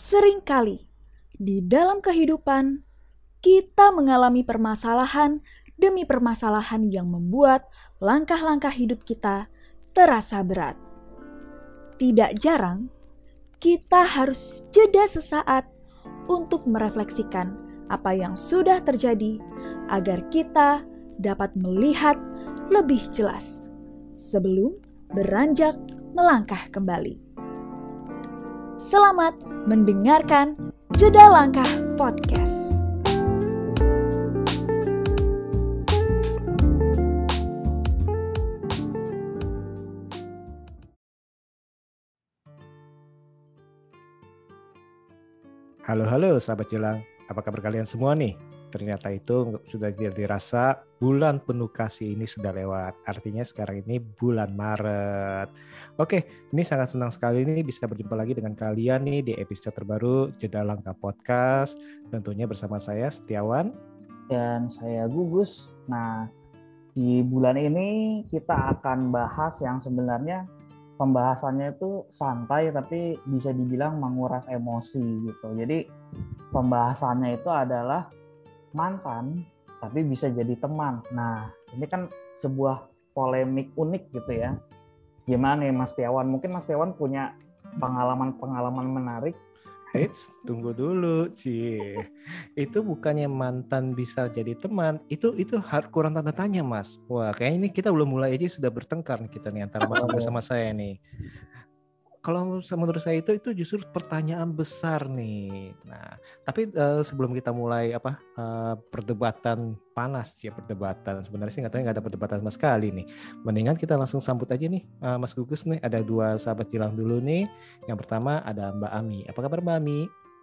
Seringkali di dalam kehidupan kita mengalami permasalahan demi permasalahan yang membuat langkah-langkah hidup kita terasa berat. Tidak jarang kita harus jeda sesaat untuk merefleksikan apa yang sudah terjadi agar kita dapat melihat lebih jelas sebelum beranjak melangkah kembali. Selamat mendengarkan Jeda Langkah Podcast. Halo halo sahabat jelang, apa kabar kalian semua nih? Ternyata itu sudah dirasa bulan penuh kasih ini sudah lewat. Artinya sekarang ini bulan Maret. Oke, ini sangat senang sekali nih bisa berjumpa lagi dengan kalian nih di episode terbaru Jeda Langkah Podcast. Tentunya bersama saya Setiawan dan saya Gugus. Nah, di bulan ini kita akan bahas yang sebenarnya pembahasannya itu santai tapi bisa dibilang menguras emosi gitu. Jadi pembahasannya itu adalah mantan tapi bisa jadi teman. Nah, ini kan sebuah polemik unik gitu ya. Gimana nih Mas Tiawan? Mungkin Mas Tiawan punya pengalaman-pengalaman menarik Eits, tunggu dulu, Ci. Itu bukannya mantan bisa jadi teman, itu itu kurang tanda tanya, Mas. Wah, kayaknya ini kita belum mulai aja sudah bertengkar nih kita nih antara Mas Agus sama saya nih kalau menurut saya itu itu justru pertanyaan besar nih. Nah, tapi uh, sebelum kita mulai apa uh, perdebatan panas ya perdebatan sebenarnya sih katanya nggak ada perdebatan sama sekali nih. Mendingan kita langsung sambut aja nih uh, Mas Gugus nih. Ada dua sahabat jilang dulu nih. Yang pertama ada Mbak Ami. Apa kabar Mbak Ami?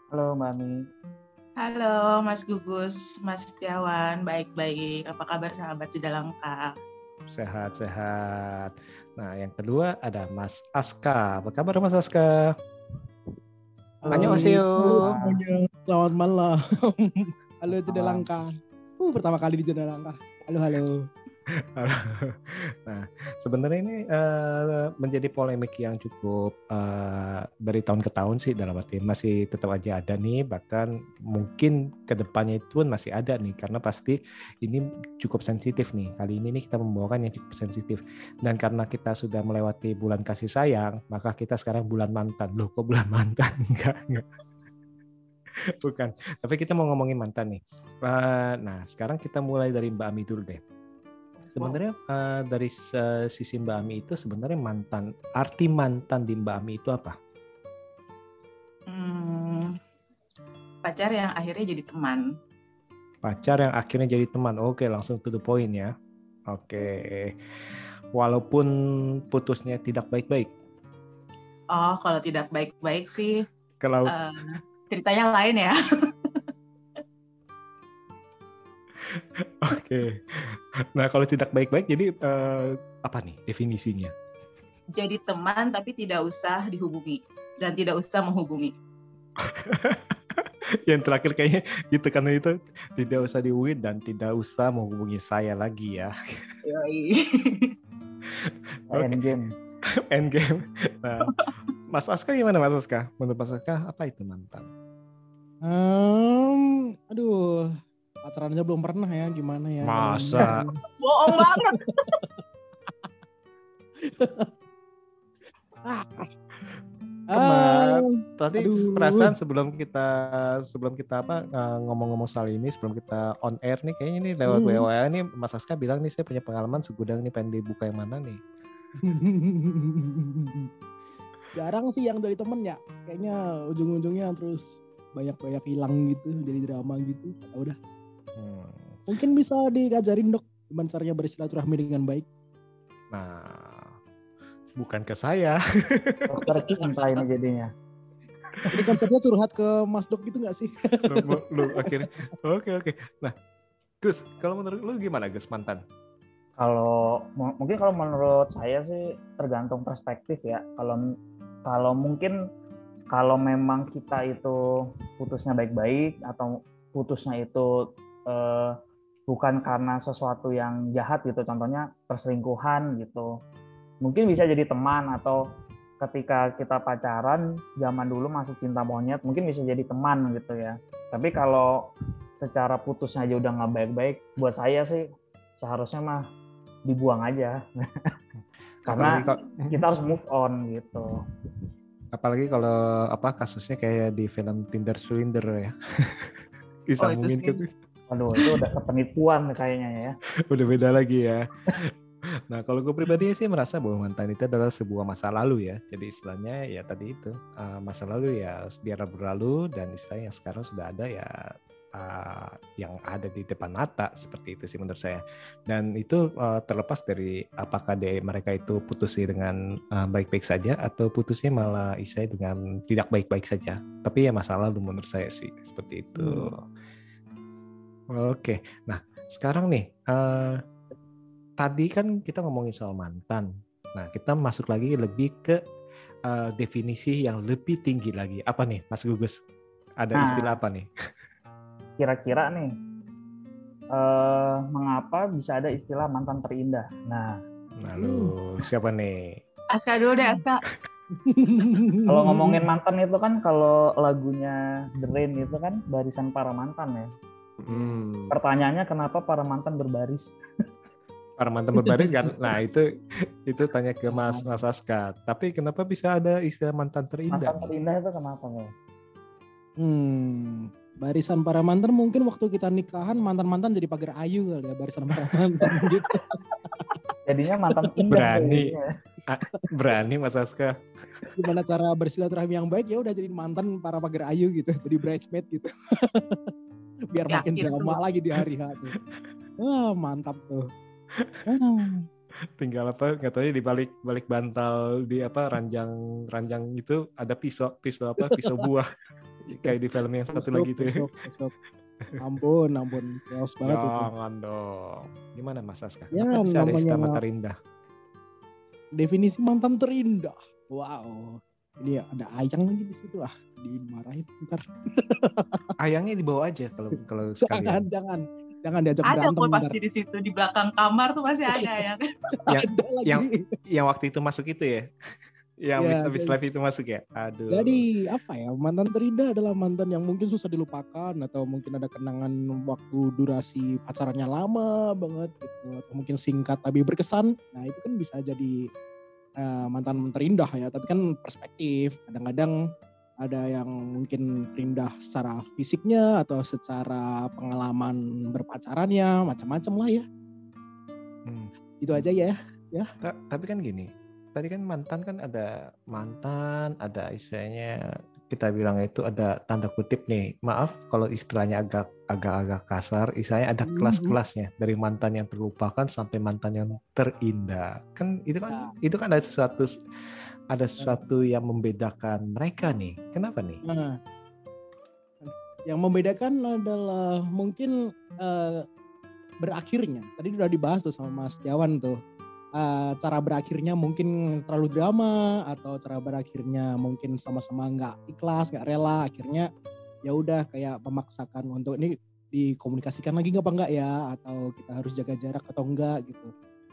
Halo Mbak Ami. Halo Mas Gugus, Mas Setiawan, baik-baik. Apa kabar sahabat sudah lengkap? Sehat-sehat. Nah, yang kedua ada Mas Aska. Apa kabar Mas Aska? Annyeonghaseyo. Halo semuanya. Selamat malam. Halo Jeda Langka. Uh, pertama kali di Jeda Langka. Halo, halo. nah, sebenarnya ini uh, menjadi polemik yang cukup uh, dari tahun ke tahun sih dalam arti masih tetap aja ada nih, bahkan mungkin ke depannya itu pun masih ada nih karena pasti ini cukup sensitif nih. Kali ini nih kita membawakan yang cukup sensitif dan karena kita sudah melewati bulan kasih sayang, maka kita sekarang bulan mantan. Loh, kok bulan mantan? enggak, enggak. Bukan, tapi kita mau ngomongin mantan nih. Uh, nah, sekarang kita mulai dari Mbak Ami dulu deh sebenarnya uh, dari uh, sisi Mbak Ami itu sebenarnya mantan arti mantan di Mbak Ami itu apa? Hmm, pacar yang akhirnya jadi teman. Pacar yang akhirnya jadi teman. Oke, langsung to the point ya. Oke. Walaupun putusnya tidak baik-baik. Oh, kalau tidak baik-baik sih. Kalau uh, ceritanya lain ya. Oke. Nah, kalau tidak baik-baik, jadi uh, apa nih definisinya? Jadi teman tapi tidak usah dihubungi dan tidak usah menghubungi. yang terakhir kayaknya gitu karena itu tidak usah dihubungi dan tidak usah menghubungi saya lagi ya. okay. Endgame. Endgame. Nah, Mas Aska gimana Mas Aska? Menurut Mas Aska apa itu mantan? Um, aduh, pacaran aja belum pernah ya gimana ya? Masa? Bohong banget. Kemar, uh, tadi aduh. perasaan sebelum kita sebelum kita apa eh, ngomong-ngomong soal ini sebelum kita on air nih kayaknya ini lewat hmm. WA nih Mas Aska bilang nih saya punya pengalaman segudang nih pengen dibuka yang mana nih? Jarang sih yang dari temen ya. Kayaknya ujung-ujungnya terus banyak-banyak hilang gitu jadi drama gitu. Ya udah Hmm. Mungkin bisa diajarin dok gimana caranya bersilaturahmi dengan baik. Nah, bukan ke saya. Dokter cinta ini jadinya. Ini konsepnya curhat ke Mas Dok gitu gak sih? lu, lu akhirnya. Oke oke. Nah, Gus, kalau menurut lu gimana Gus mantan? Kalau mungkin kalau menurut saya sih tergantung perspektif ya. Kalau kalau mungkin kalau memang kita itu putusnya baik-baik atau putusnya itu uh, bukan karena sesuatu yang jahat gitu contohnya perselingkuhan gitu. Mungkin bisa jadi teman atau ketika kita pacaran zaman dulu masih cinta monyet mungkin bisa jadi teman gitu ya. Tapi kalau secara putusnya aja udah nggak baik-baik buat saya sih seharusnya mah dibuang aja. Karena kalau, kita harus move on gitu. Apalagi kalau apa kasusnya kayak di film Tinder Swindler ya. Bisa oh, mungkin gitu Waduh, itu udah penipuan kayaknya ya. udah beda lagi ya. Nah, kalau gue pribadi sih merasa bahwa mantan itu adalah sebuah masa lalu ya. Jadi istilahnya ya tadi itu uh, masa lalu ya biar berlalu dan istilahnya yang sekarang sudah ada ya uh, yang ada di depan mata seperti itu sih menurut saya. Dan itu uh, terlepas dari apakah de, mereka itu putus dengan baik-baik uh, saja atau putusnya malah isai dengan tidak baik-baik saja. Tapi ya masa lalu menurut saya sih seperti itu. Hmm. Oke, nah sekarang nih. Uh, tadi kan kita ngomongin soal mantan. Nah, kita masuk lagi lebih ke uh, definisi yang lebih tinggi lagi. Apa nih, Mas Gugus? Ada nah, istilah apa nih? Kira-kira nih, uh, mengapa bisa ada istilah mantan terindah? Nah, lalu uh. siapa nih? Aka dulu deh, Aka. kalau ngomongin mantan itu kan kalau lagunya The Rain itu kan barisan para mantan ya. Hmm. Pertanyaannya kenapa para mantan berbaris? para mantan berbaris kan? Nah itu itu tanya ke Mas Mas Aska. Tapi kenapa bisa ada istilah mantan terindah? Mantan terindah itu kenapa nggak hmm barisan para mantan mungkin waktu kita nikahan mantan-mantan jadi pagar ayu kali ya barisan para mantan gitu. Jadinya mantan indah berani. berani Mas Aska. Gimana cara bersilaturahmi yang baik? Ya udah jadi mantan para pagar ayu gitu jadi bridesmaid gitu biar makin drama lagi di hari hari Wah, mantap tuh. Tinggal apa katanya di balik balik bantal di apa ranjang ranjang itu ada pisau pisau apa pisau buah. Kayak di film yang satu lagi itu ya. ampun ampun chaos banget jangan itu. dong. Gimana mas Aska? Ya, bisa ada istilah mantan terindah? Definisi mantan terindah. Wow ini ada ayang lagi di situ ah dimarahin ntar ayangnya dibawa aja kalau kalau sekalian jangan jangan jangan diajak ada berantem. Ada pasti di situ di belakang kamar tuh masih ada ya. yang, yang yang waktu itu masuk itu ya. Yang ya, habis live itu masuk ya. Aduh. Jadi apa ya mantan terindah adalah mantan yang mungkin susah dilupakan atau mungkin ada kenangan waktu durasi pacarannya lama banget gitu atau mungkin singkat tapi berkesan. Nah itu kan bisa jadi uh, mantan terindah ya. Tapi kan perspektif. Kadang-kadang ada yang mungkin terindah secara fisiknya atau secara pengalaman berpacarannya macam-macam lah ya hmm. itu aja ya ya tapi kan gini tadi kan mantan kan ada mantan ada istilahnya kita bilang itu ada tanda kutip nih maaf kalau istilahnya agak agak-agak kasar istilahnya ada hmm. kelas-kelasnya dari mantan yang terlupakan sampai mantan yang terindah kan itu kan ya. itu kan ada sesuatu ada sesuatu yang membedakan mereka nih. Kenapa nih? Nah, yang membedakan adalah mungkin uh, berakhirnya. Tadi sudah dibahas tuh sama Mas Jawan tuh. Uh, cara berakhirnya mungkin terlalu drama atau cara berakhirnya mungkin sama-sama nggak ikhlas, nggak rela. Akhirnya ya udah kayak memaksakan untuk ini dikomunikasikan lagi nggak apa enggak ya atau kita harus jaga jarak atau enggak gitu.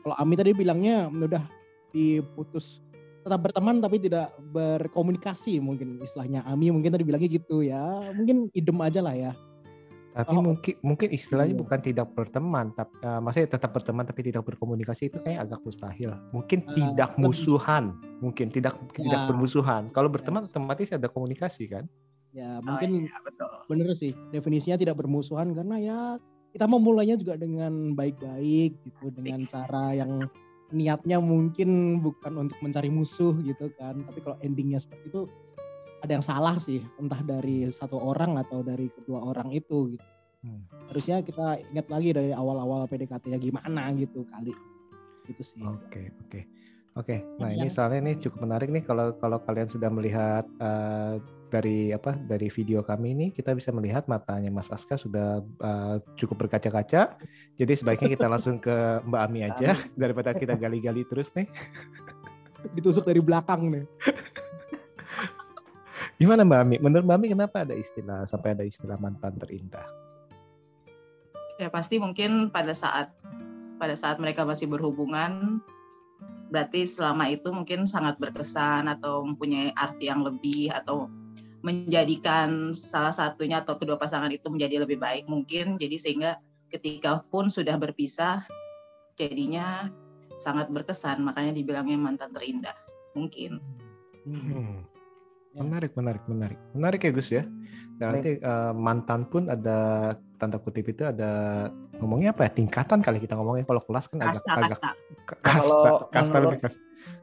Kalau Ami tadi bilangnya udah diputus tetap berteman tapi tidak berkomunikasi mungkin istilahnya Ami mungkin tadi bilangnya gitu ya mungkin idem aja lah ya tapi oh, mungkin mungkin istilahnya iya. bukan tidak berteman tapi uh, maksudnya tetap berteman tapi tidak berkomunikasi itu kayak agak mustahil mungkin uh, tidak musuhan mungkin tidak ya. tidak bermusuhan kalau berteman yes. otomatis ada komunikasi kan ya mungkin oh, iya, betul. bener sih definisinya tidak bermusuhan karena ya kita memulainya juga dengan baik-baik gitu dengan cara yang niatnya mungkin bukan untuk mencari musuh gitu kan tapi kalau endingnya seperti itu ada yang salah sih entah dari satu orang atau dari kedua orang itu gitu hmm. harusnya kita ingat lagi dari awal-awal PDKT-nya gimana gitu kali gitu sih oke okay, oke okay. oke okay. nah ini soalnya ini cukup menarik nih kalau kalau kalian sudah melihat uh, dari apa dari video kami ini kita bisa melihat matanya Mas Aska sudah uh, cukup berkaca-kaca. Jadi sebaiknya kita langsung ke Mbak Ami aja daripada kita gali-gali terus nih. Ditusuk dari belakang nih. Gimana Mbak Ami? Menurut Mbak Ami kenapa ada istilah sampai ada istilah mantan terindah? Ya pasti mungkin pada saat pada saat mereka masih berhubungan berarti selama itu mungkin sangat berkesan atau mempunyai arti yang lebih atau menjadikan salah satunya atau kedua pasangan itu menjadi lebih baik mungkin. Jadi sehingga ketika pun sudah berpisah jadinya sangat berkesan. Makanya dibilangnya mantan terindah. Mungkin. Hmm. menarik menarik menarik. Menarik ya Gus ya. Dan nanti uh, mantan pun ada tanda kutip itu ada ngomongnya apa ya? Tingkatan kali kita ngomongnya. Kalau kelas kan kasta, agak kasta. agak kasta. Kalau kasta lebih kasta.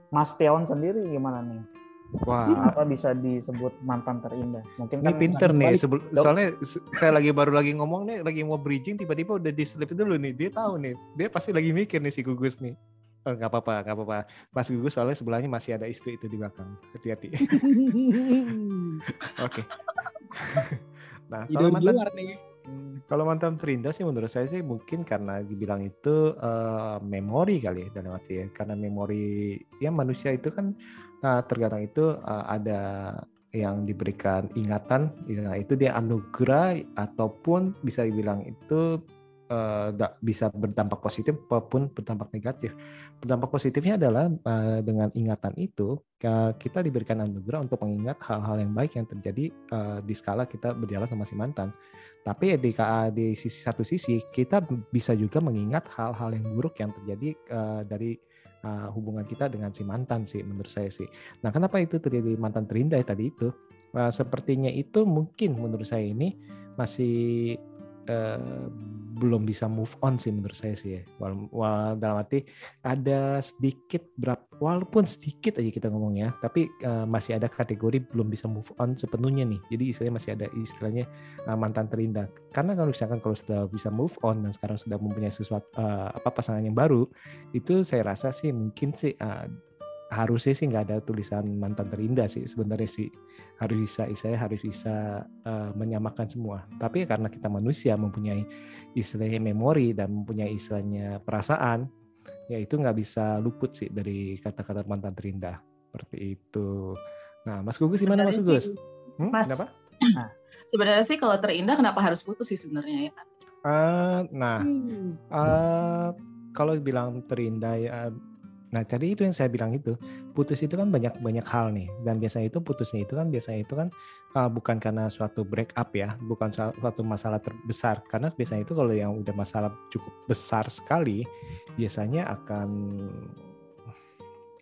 Mas Teon sendiri gimana nih Wah. Kenapa bisa disebut mantan terindah? Mungkin ini kan pinter nih. Sebel, soalnya saya lagi baru lagi ngomong nih, lagi mau bridging, tiba-tiba udah di slip dulu nih. Dia tahu nih. Dia pasti lagi mikir nih si Gugus nih. Oh, gak apa-apa, gak apa-apa. Mas Gugus soalnya sebelahnya masih ada istri itu di belakang. Hati-hati. Oke. nah, kalau mantan, nih. Kalau mantan terindah sih menurut saya sih mungkin karena dibilang itu uh, memori kali ya dalam arti ya. Karena memori ya manusia itu kan Nah, terkadang itu uh, ada yang diberikan ingatan, ya, itu dia anugerah ataupun bisa dibilang itu uh, bisa berdampak positif maupun berdampak negatif. Berdampak positifnya adalah uh, dengan ingatan itu kita diberikan anugerah untuk mengingat hal-hal yang baik yang terjadi uh, di skala kita berjalan sama si mantan. Tapi di, di sisi satu sisi kita bisa juga mengingat hal-hal yang buruk yang terjadi uh, dari uh, hubungan kita dengan si mantan sih menurut saya sih. Nah kenapa itu terjadi mantan terindah tadi itu? Uh, sepertinya itu mungkin menurut saya ini masih uh, belum bisa move on sih menurut saya sih ya. Wal, wal, dalam arti ada sedikit berat, walaupun sedikit aja kita ngomong ya, tapi uh, masih ada kategori belum bisa move on sepenuhnya nih. Jadi istilahnya masih ada istilahnya uh, mantan terindah. Karena kalau misalkan kalau sudah bisa move on dan sekarang sudah mempunyai sesuatu uh, apa pasangan yang baru, itu saya rasa sih mungkin sih uh, harusnya sih nggak ada tulisan mantan terindah sih sebenarnya sih. Harus bisa saya harus bisa uh, menyamakan semua. Tapi karena kita manusia mempunyai istilahnya memori dan mempunyai istilahnya perasaan ya itu nggak bisa luput sih dari kata-kata mantan terindah. Seperti itu. Nah Mas Gugus gimana Mas Gugus? hmm, mas kenapa? Nah, sebenarnya sih kalau terindah kenapa harus putus sih sebenarnya ya? Uh, nah uh, kalau bilang terindah ya Nah, tadi itu yang saya bilang itu, putus itu kan banyak banyak hal nih, dan biasanya itu putusnya itu kan biasanya itu kan uh, bukan karena suatu break up ya, bukan suatu masalah terbesar, karena biasanya itu kalau yang udah masalah cukup besar sekali, biasanya akan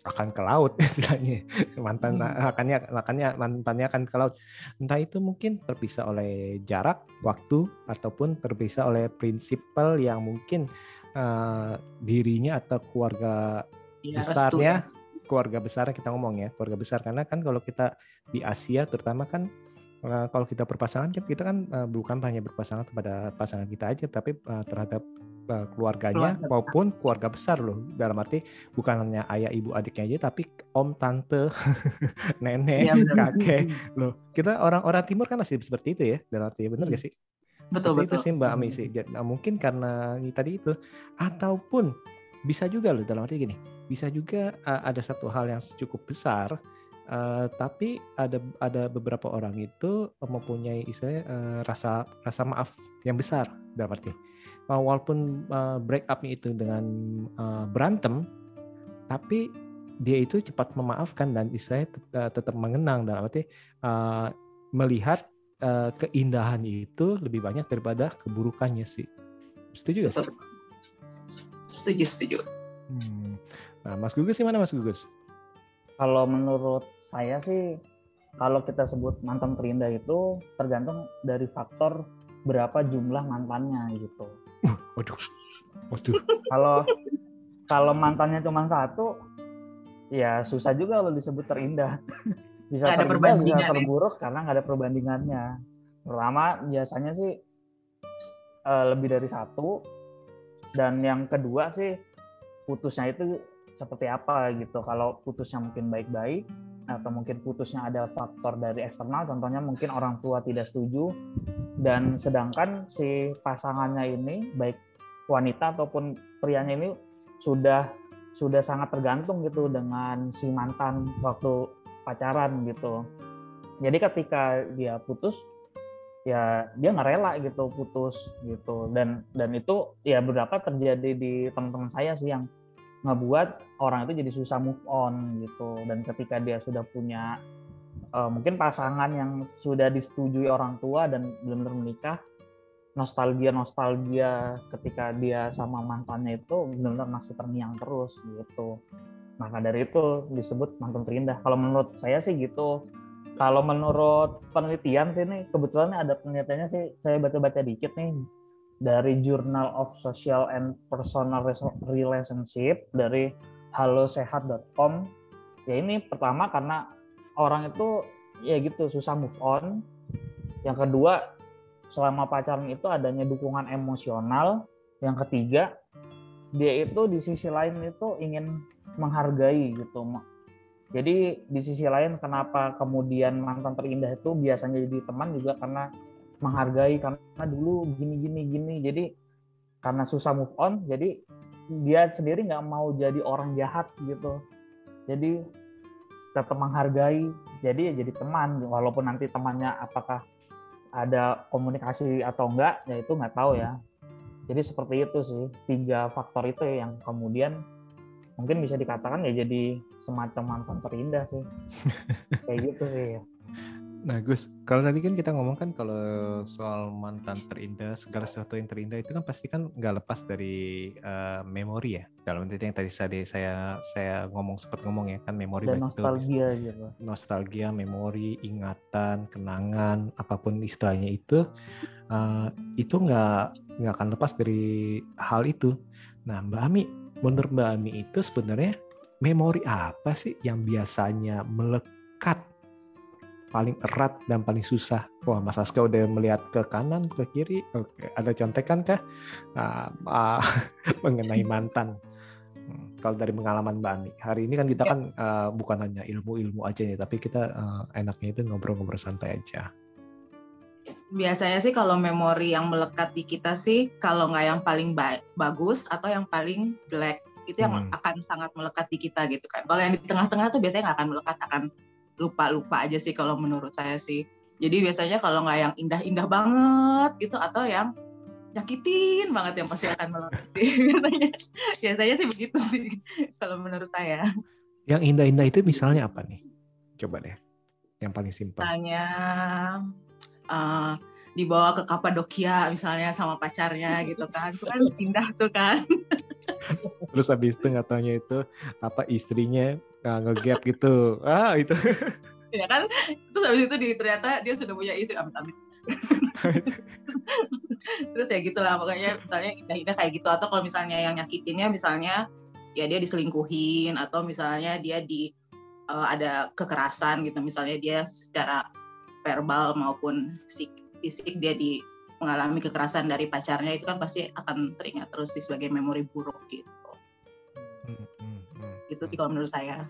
akan ke laut istilahnya. Mantan hmm. akannya akannya mantannya akan ke laut. Entah itu mungkin terpisah oleh jarak waktu ataupun terpisah oleh prinsipal yang mungkin uh, dirinya atau keluarga ya, besarnya restu. keluarga besar kita ngomong ya keluarga besar. Karena kan kalau kita di Asia terutama kan uh, kalau kita berpasangan kan kita kan uh, bukan hanya berpasangan kepada pasangan kita aja tapi uh, terhadap keluarganya keluarga maupun besar. keluarga besar loh. Dalam arti bukan hanya ayah ibu adiknya aja tapi om tante nenek ya, kakek loh. Kita orang-orang timur kan masih seperti itu ya dalam arti benar hmm. gak sih? Betul Seperti betul. itu sih Mbak Ami sih. Nah, mungkin karena tadi itu ataupun bisa juga loh dalam arti gini bisa juga uh, ada satu hal yang cukup besar uh, tapi ada ada beberapa orang itu mempunyai istilah uh, rasa rasa maaf yang besar dalam arti uh, walaupun uh, break upnya itu dengan uh, berantem tapi dia itu cepat memaafkan dan istilahnya tetap, tetap mengenang dalam arti uh, melihat uh, keindahan itu lebih banyak daripada keburukannya sih setuju gak sih? Setuju, setuju. Hmm. Nah, Mas Gugus gimana Mas Gugus? Kalau menurut saya sih, kalau kita sebut mantan terindah itu tergantung dari faktor berapa jumlah mantannya gitu. Uh, waduh, waduh. Kalau kalau mantannya cuma satu, ya susah juga kalau disebut terindah. bisa gak ada terindah, bisa ya? terburuk ya? karena nggak ada perbandingannya. Pertama biasanya sih uh, lebih dari satu, dan yang kedua sih putusnya itu seperti apa gitu. Kalau putusnya mungkin baik-baik atau mungkin putusnya ada faktor dari eksternal contohnya mungkin orang tua tidak setuju dan sedangkan si pasangannya ini baik wanita ataupun prianya ini sudah sudah sangat tergantung gitu dengan si mantan waktu pacaran gitu. Jadi ketika dia putus ya dia nggak rela gitu putus gitu. Dan dan itu ya beberapa terjadi di teman-teman saya sih yang ngebuat orang itu jadi susah move on gitu. Dan ketika dia sudah punya uh, mungkin pasangan yang sudah disetujui orang tua dan benar-benar menikah nostalgia nostalgia ketika dia sama mantannya itu benar-benar masih terngiang terus gitu. Maka dari itu disebut mantan terindah. Kalau menurut saya sih gitu. Kalau menurut penelitian sih nih kebetulan ada penelitiannya sih saya baca-baca dikit nih dari Journal of Social and Personal Relationship dari halosehat.com. Ya ini pertama karena orang itu ya gitu susah move on. Yang kedua selama pacaran itu adanya dukungan emosional. Yang ketiga dia itu di sisi lain itu ingin menghargai gitu. Jadi di sisi lain kenapa kemudian mantan terindah itu biasanya jadi teman juga karena menghargai karena dulu gini gini gini jadi karena susah move on jadi dia sendiri nggak mau jadi orang jahat gitu. Jadi tetap menghargai jadi ya jadi teman. Walaupun nanti temannya apakah ada komunikasi atau enggak ya itu nggak tahu ya. Jadi seperti itu sih tiga faktor itu yang kemudian mungkin bisa dikatakan ya jadi semacam mantan terindah sih. Kayak gitu sih Nah Gus, kalau tadi kan kita ngomong kan kalau soal mantan terindah, segala sesuatu yang terindah itu kan pasti kan nggak lepas dari uh, memori ya. Dalam arti yang tadi saya saya saya ngomong sempat ngomong ya kan memori Dan nostalgia itu, gitu. Nostalgia, memori, ingatan, kenangan, apa pun istilahnya itu uh, itu nggak nggak akan lepas dari hal itu. Nah Mbak Ami, menurut Mbak Ami itu sebenarnya memori apa sih yang biasanya melekat paling erat dan paling susah. Wah, Mas Aska udah melihat ke kanan, ke kiri. Oke, ada contekan kah nah, uh, mengenai mantan? Hmm, kalau dari pengalaman Mbak Ami, hari ini kan kita ya. kan uh, bukan hanya ilmu-ilmu aja ya, tapi kita uh, enaknya itu ngobrol-ngobrol santai aja. Biasanya sih kalau memori yang melekat di kita sih, kalau nggak yang paling ba bagus atau yang paling jelek, itu yang hmm. akan sangat melekat di kita gitu kan. Kalau yang di tengah-tengah tuh biasanya nggak akan melekat, akan lupa-lupa aja sih kalau menurut saya sih. Jadi biasanya kalau nggak yang indah-indah banget gitu atau yang nyakitin banget yang pasti akan melewati. biasanya, biasanya sih begitu sih kalau menurut saya. Yang indah-indah itu misalnya apa nih? Coba deh. Yang paling simpel. Misalnya uh, dibawa ke Kapadokia misalnya sama pacarnya gitu kan. Itu kan indah tuh kan. Terus habis itu nggak itu apa istrinya nggak ngegap gitu. Ah itu. Ya kan? Terus habis itu di, ternyata dia sudah punya istri. Amit amit. Terus ya gitulah pokoknya misalnya indah-indah kayak gitu. Atau kalau misalnya yang nyakitinnya misalnya ya dia diselingkuhin atau misalnya dia di uh, ada kekerasan gitu. Misalnya dia secara verbal maupun fisik, fisik dia di mengalami kekerasan dari pacarnya itu kan pasti akan teringat terus sih sebagai memori buruk gitu. Hmm, hmm, hmm. Itu sih kalau menurut saya.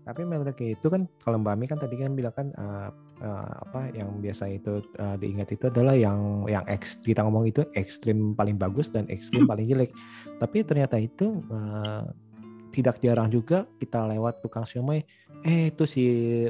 Tapi menurut itu kan kalau Mbak Ami kan tadi kan bilang kan uh, uh, apa yang biasa itu uh, diingat itu adalah yang yang eks, kita ngomong itu ekstrim paling bagus dan ekstrim paling jelek. Tapi ternyata itu uh, tidak jarang juga kita lewat tukang siomay eh itu si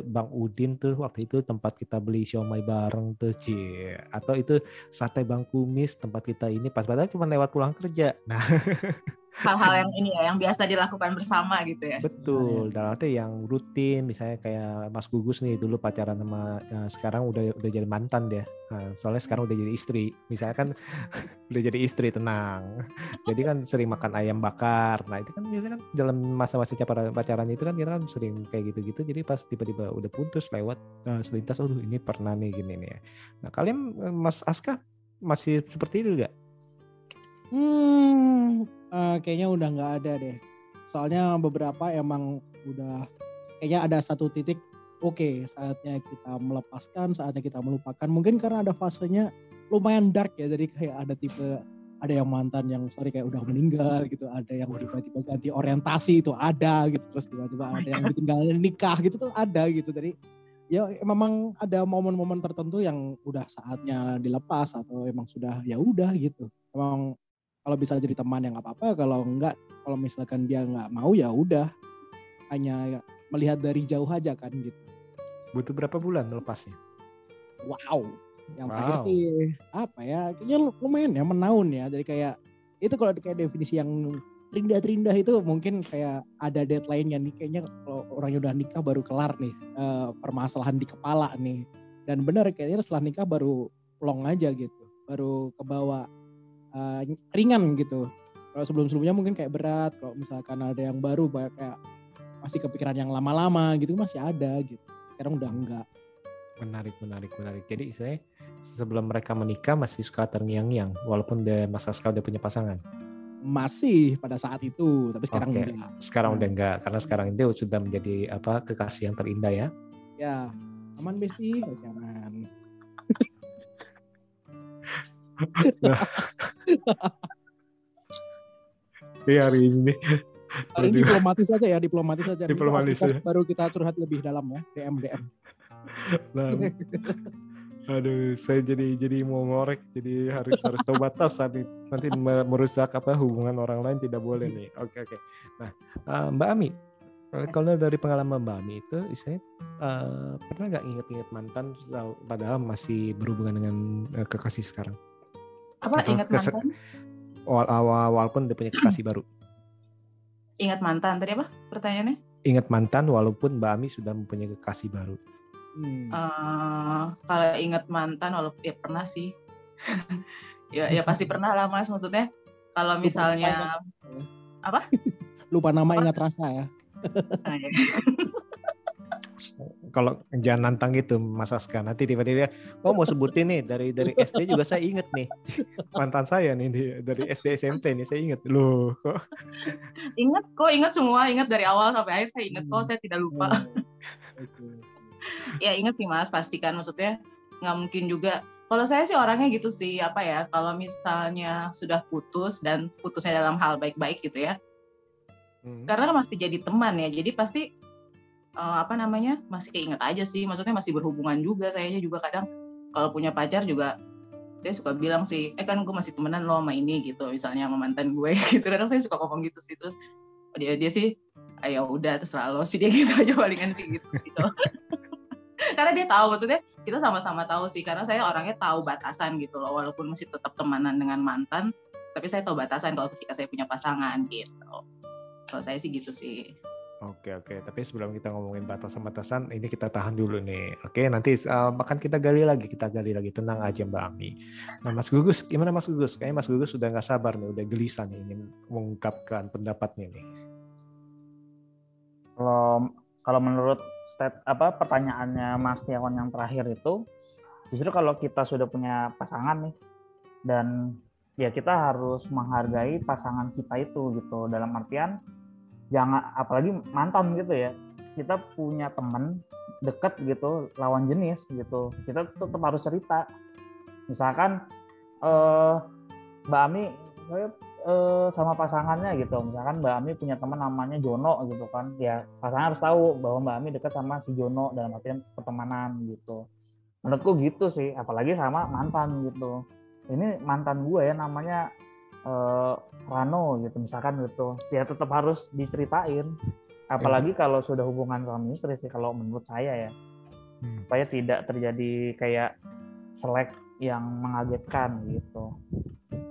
Bang Udin tuh waktu itu tempat kita beli siomay bareng tuh cie atau itu sate Bang Kumis tempat kita ini pas padahal cuma lewat pulang kerja nah hal-hal yang ini ya yang biasa dilakukan bersama gitu ya. Betul dalam arti yang rutin misalnya kayak Mas Gugus nih dulu pacaran sama ya, sekarang udah udah jadi mantan dia. Nah, soalnya sekarang udah jadi istri. Misalnya kan udah jadi istri tenang. Jadi kan sering makan ayam bakar. Nah itu kan biasanya kan dalam masa-masa pacaran itu kan kita kan sering kayak gitu-gitu. Jadi pas tiba-tiba udah putus lewat uh, selintas oh ini pernah nih gini nih ya. Nah kalian eh, Mas Aska masih seperti itu gak? Hmm, uh, kayaknya udah nggak ada deh. Soalnya beberapa emang udah kayaknya ada satu titik oke okay, saatnya kita melepaskan, saatnya kita melupakan. Mungkin karena ada fasenya lumayan dark ya, jadi kayak ada tipe ada yang mantan yang sorry kayak udah meninggal gitu, ada yang tiba-tiba ganti orientasi itu ada gitu, terus tiba-tiba ada yang ditinggal nikah gitu tuh ada gitu. Jadi ya memang ada momen-momen tertentu yang udah saatnya dilepas atau emang sudah ya udah gitu. Emang kalau bisa jadi teman yang apa-apa kalau enggak kalau misalkan dia nggak mau ya udah. Hanya melihat dari jauh aja kan gitu. Butuh berapa bulan lepasnya wow yang wow. terakhir sih apa ya kayaknya lumayan ya menaun ya. Jadi kayak itu kalau kayak definisi yang terindah-terindah itu mungkin kayak ada deadline yang nih kayaknya kalau orang udah nikah baru kelar nih uh, permasalahan di kepala nih. Dan benar kayaknya setelah nikah baru long aja gitu baru kebawa uh, ringan gitu kalau sebelum-sebelumnya mungkin kayak berat kalau misalkan ada yang baru kayak masih kepikiran yang lama-lama gitu masih ada gitu sekarang udah enggak menarik menarik menarik jadi saya sebelum mereka menikah masih suka terngiang-ngiang walaupun dia masa sekali dia punya pasangan masih pada saat itu, tapi sekarang okay. enggak. Sekarang udah enggak karena sekarang itu sudah menjadi apa kekasih yang terindah ya. Ya, aman Besti, oh, jangan. nah. Iya hari ini. Hari ini diplomatis aja ya, diplomatis aja. Diplomatis ya. Baru kita curhat lebih dalam ya, DM DM. Nah, Aduh, saya jadi jadi mau ngorek, jadi harus harus tahu batas tapi nanti merusak apa hubungan orang lain tidak boleh nih. Oke oke. Nah, uh, Mbak Ami, kalau dari pengalaman Mbak Ami itu, saya uh, pernah nggak inget-inget mantan padahal masih berhubungan dengan uh, kekasih sekarang? Apa Atau ingat mantan? Awal awal walaupun dia punya kekasih baru. Ingat mantan tadi apa pertanyaannya? Ingat mantan walaupun Mbak Ami sudah mempunyai kekasih baru. Hmm. Uh, kalau ingat mantan, walaupun ya pernah sih. ya, ya pasti pernah lah mas. Maksudnya kalau misalnya Lupa apa? Lupa nama apa? ingat rasa ya. Kalau jangan nantang gitu Mas Aska. Nanti tiba-tiba oh mau sebutin nih dari dari SD juga saya inget nih. Mantan saya nih dari SD SMP nih saya inget loh kok? Inget kok inget semua inget dari awal sampai akhir saya inget kok saya tidak lupa. Hmm. Ya ingat sih mas pastikan. Maksudnya nggak mungkin juga. Kalau saya sih orangnya gitu sih apa ya kalau misalnya sudah putus dan putusnya dalam hal baik-baik gitu ya. Hmm. karena kan masih jadi teman ya jadi pasti uh, apa namanya masih keinget aja sih maksudnya masih berhubungan juga sayanya juga kadang. Kalau punya pacar juga saya suka bilang sih eh kan gue masih temenan lo sama ini gitu misalnya sama mantan gue gitu. Kadang saya suka ngomong gitu sih terus dia dia sih ayo udah terserah lo sih dia gitu aja palingan sih gitu, gitu. Karena dia tahu maksudnya kita sama-sama tahu sih karena saya orangnya tahu batasan gitu loh walaupun masih tetap temanan dengan mantan tapi saya tahu batasan kalau ketika saya punya pasangan gitu. Kalau saya sih gitu sih Oke oke, tapi sebelum kita ngomongin batasan-batasan, ini kita tahan dulu nih. Oke, nanti uh, bahkan kita gali lagi, kita gali lagi. Tenang aja Mbak Ami. Nah Mas Gugus, gimana Mas Gugus? Kayaknya Mas Gugus sudah nggak sabar nih, udah gelisah nih ingin mengungkapkan pendapatnya nih. Kalau kalau menurut stat, apa pertanyaannya Mas Tiawan yang terakhir itu justru kalau kita sudah punya pasangan nih dan ya kita harus menghargai pasangan kita itu gitu dalam artian jangan apalagi mantan gitu ya kita punya temen deket gitu lawan jenis gitu kita tetap harus cerita misalkan eh, Mbak Ami saya uh, sama pasangannya gitu. Misalkan Mbak Ami punya teman namanya Jono gitu kan. Ya pasangan harus tahu bahwa Mbak Ami dekat sama si Jono dalam artian pertemanan gitu. Menurutku gitu sih, apalagi sama mantan gitu. Ini mantan gue ya namanya uh, Rano gitu misalkan gitu. Ya tetap harus diceritain. Apalagi kalau sudah hubungan suami istri sih kalau menurut saya ya. Hmm. Supaya tidak terjadi kayak selek yang mengagetkan gitu.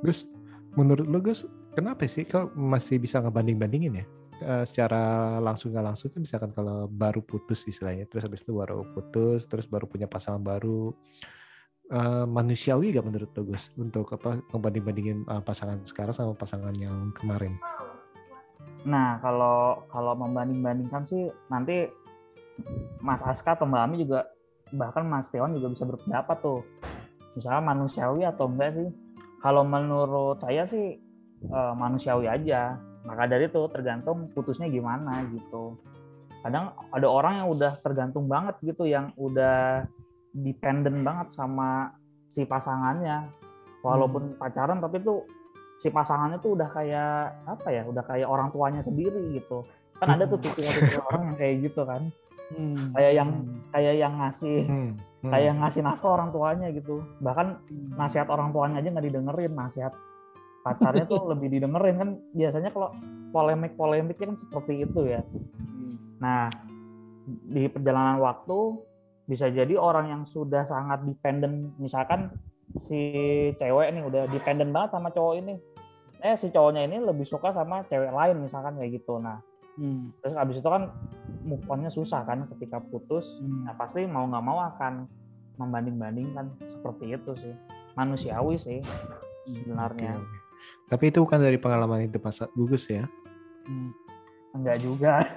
Terus menurut lo Gus kenapa sih kau masih bisa ngebanding-bandingin ya uh, secara langsung nggak langsung kan misalkan kalau baru putus istilahnya terus habis itu baru putus terus baru punya pasangan baru uh, manusiawi gak menurut lo Gus untuk apa ngebanding-bandingin uh, pasangan sekarang sama pasangan yang kemarin? Nah kalau kalau membanding-bandingkan sih nanti Mas Aska atau Mbak Ami juga bahkan Mas Teon juga bisa berpendapat tuh. Misalnya manusiawi atau enggak sih? Kalau menurut saya sih uh, manusiawi aja. Maka dari itu tergantung putusnya gimana gitu. Kadang ada orang yang udah tergantung banget gitu yang udah dependen banget sama si pasangannya walaupun hmm. pacaran tapi tuh si pasangannya tuh udah kayak apa ya udah kayak orang tuanya sendiri gitu kan ada tuh tipe orang yang kayak gitu kan hmm. kayak yang hmm. kayak yang ngasih hmm. Hmm. kayak ngasih nafkah orang tuanya gitu bahkan hmm. nasihat orang tuanya aja nggak didengerin nasihat pacarnya tuh lebih didengerin kan biasanya kalau polemik polemiknya kan seperti itu ya hmm. nah di perjalanan waktu bisa jadi orang yang sudah sangat dependen misalkan si cewek nih udah dependen banget sama cowok ini eh si cowoknya ini lebih suka sama cewek lain misalkan kayak gitu nah hmm. terus abis itu kan move onnya susah kan ketika putus hmm. nah pasti mau nggak mau akan membanding-bandingkan seperti itu sih manusiawi sih sebenarnya okay. tapi itu bukan dari pengalaman itu pas gugus ya hmm. Enggak juga.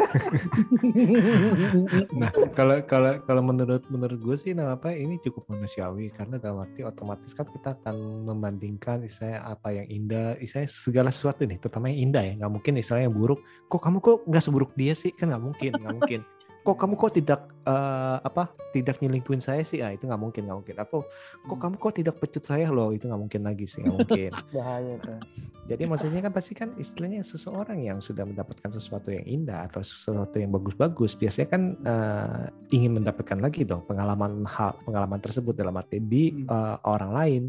nah, kalau kalau kalau menurut menurut gue sih nah apa ini cukup manusiawi karena dalam arti otomatis kan kita akan membandingkan istilahnya apa yang indah, istilahnya segala sesuatu nih, terutama yang indah ya. Nggak mungkin istilahnya yang buruk. Kok kamu kok nggak seburuk dia sih? Kan nggak mungkin, nggak mungkin kok kamu kok tidak uh, apa tidak nyelingkuin saya sih? Ah itu nggak mungkin nggak mungkin. Atau kok kamu kok tidak pecut saya? Loh itu nggak mungkin lagi sih nggak mungkin. Bahaya tuh jadi maksudnya kan pasti kan istilahnya seseorang yang sudah mendapatkan sesuatu yang indah atau sesuatu yang bagus-bagus biasanya kan uh, ingin mendapatkan lagi dong pengalaman hal pengalaman tersebut dalam arti di uh, orang lain.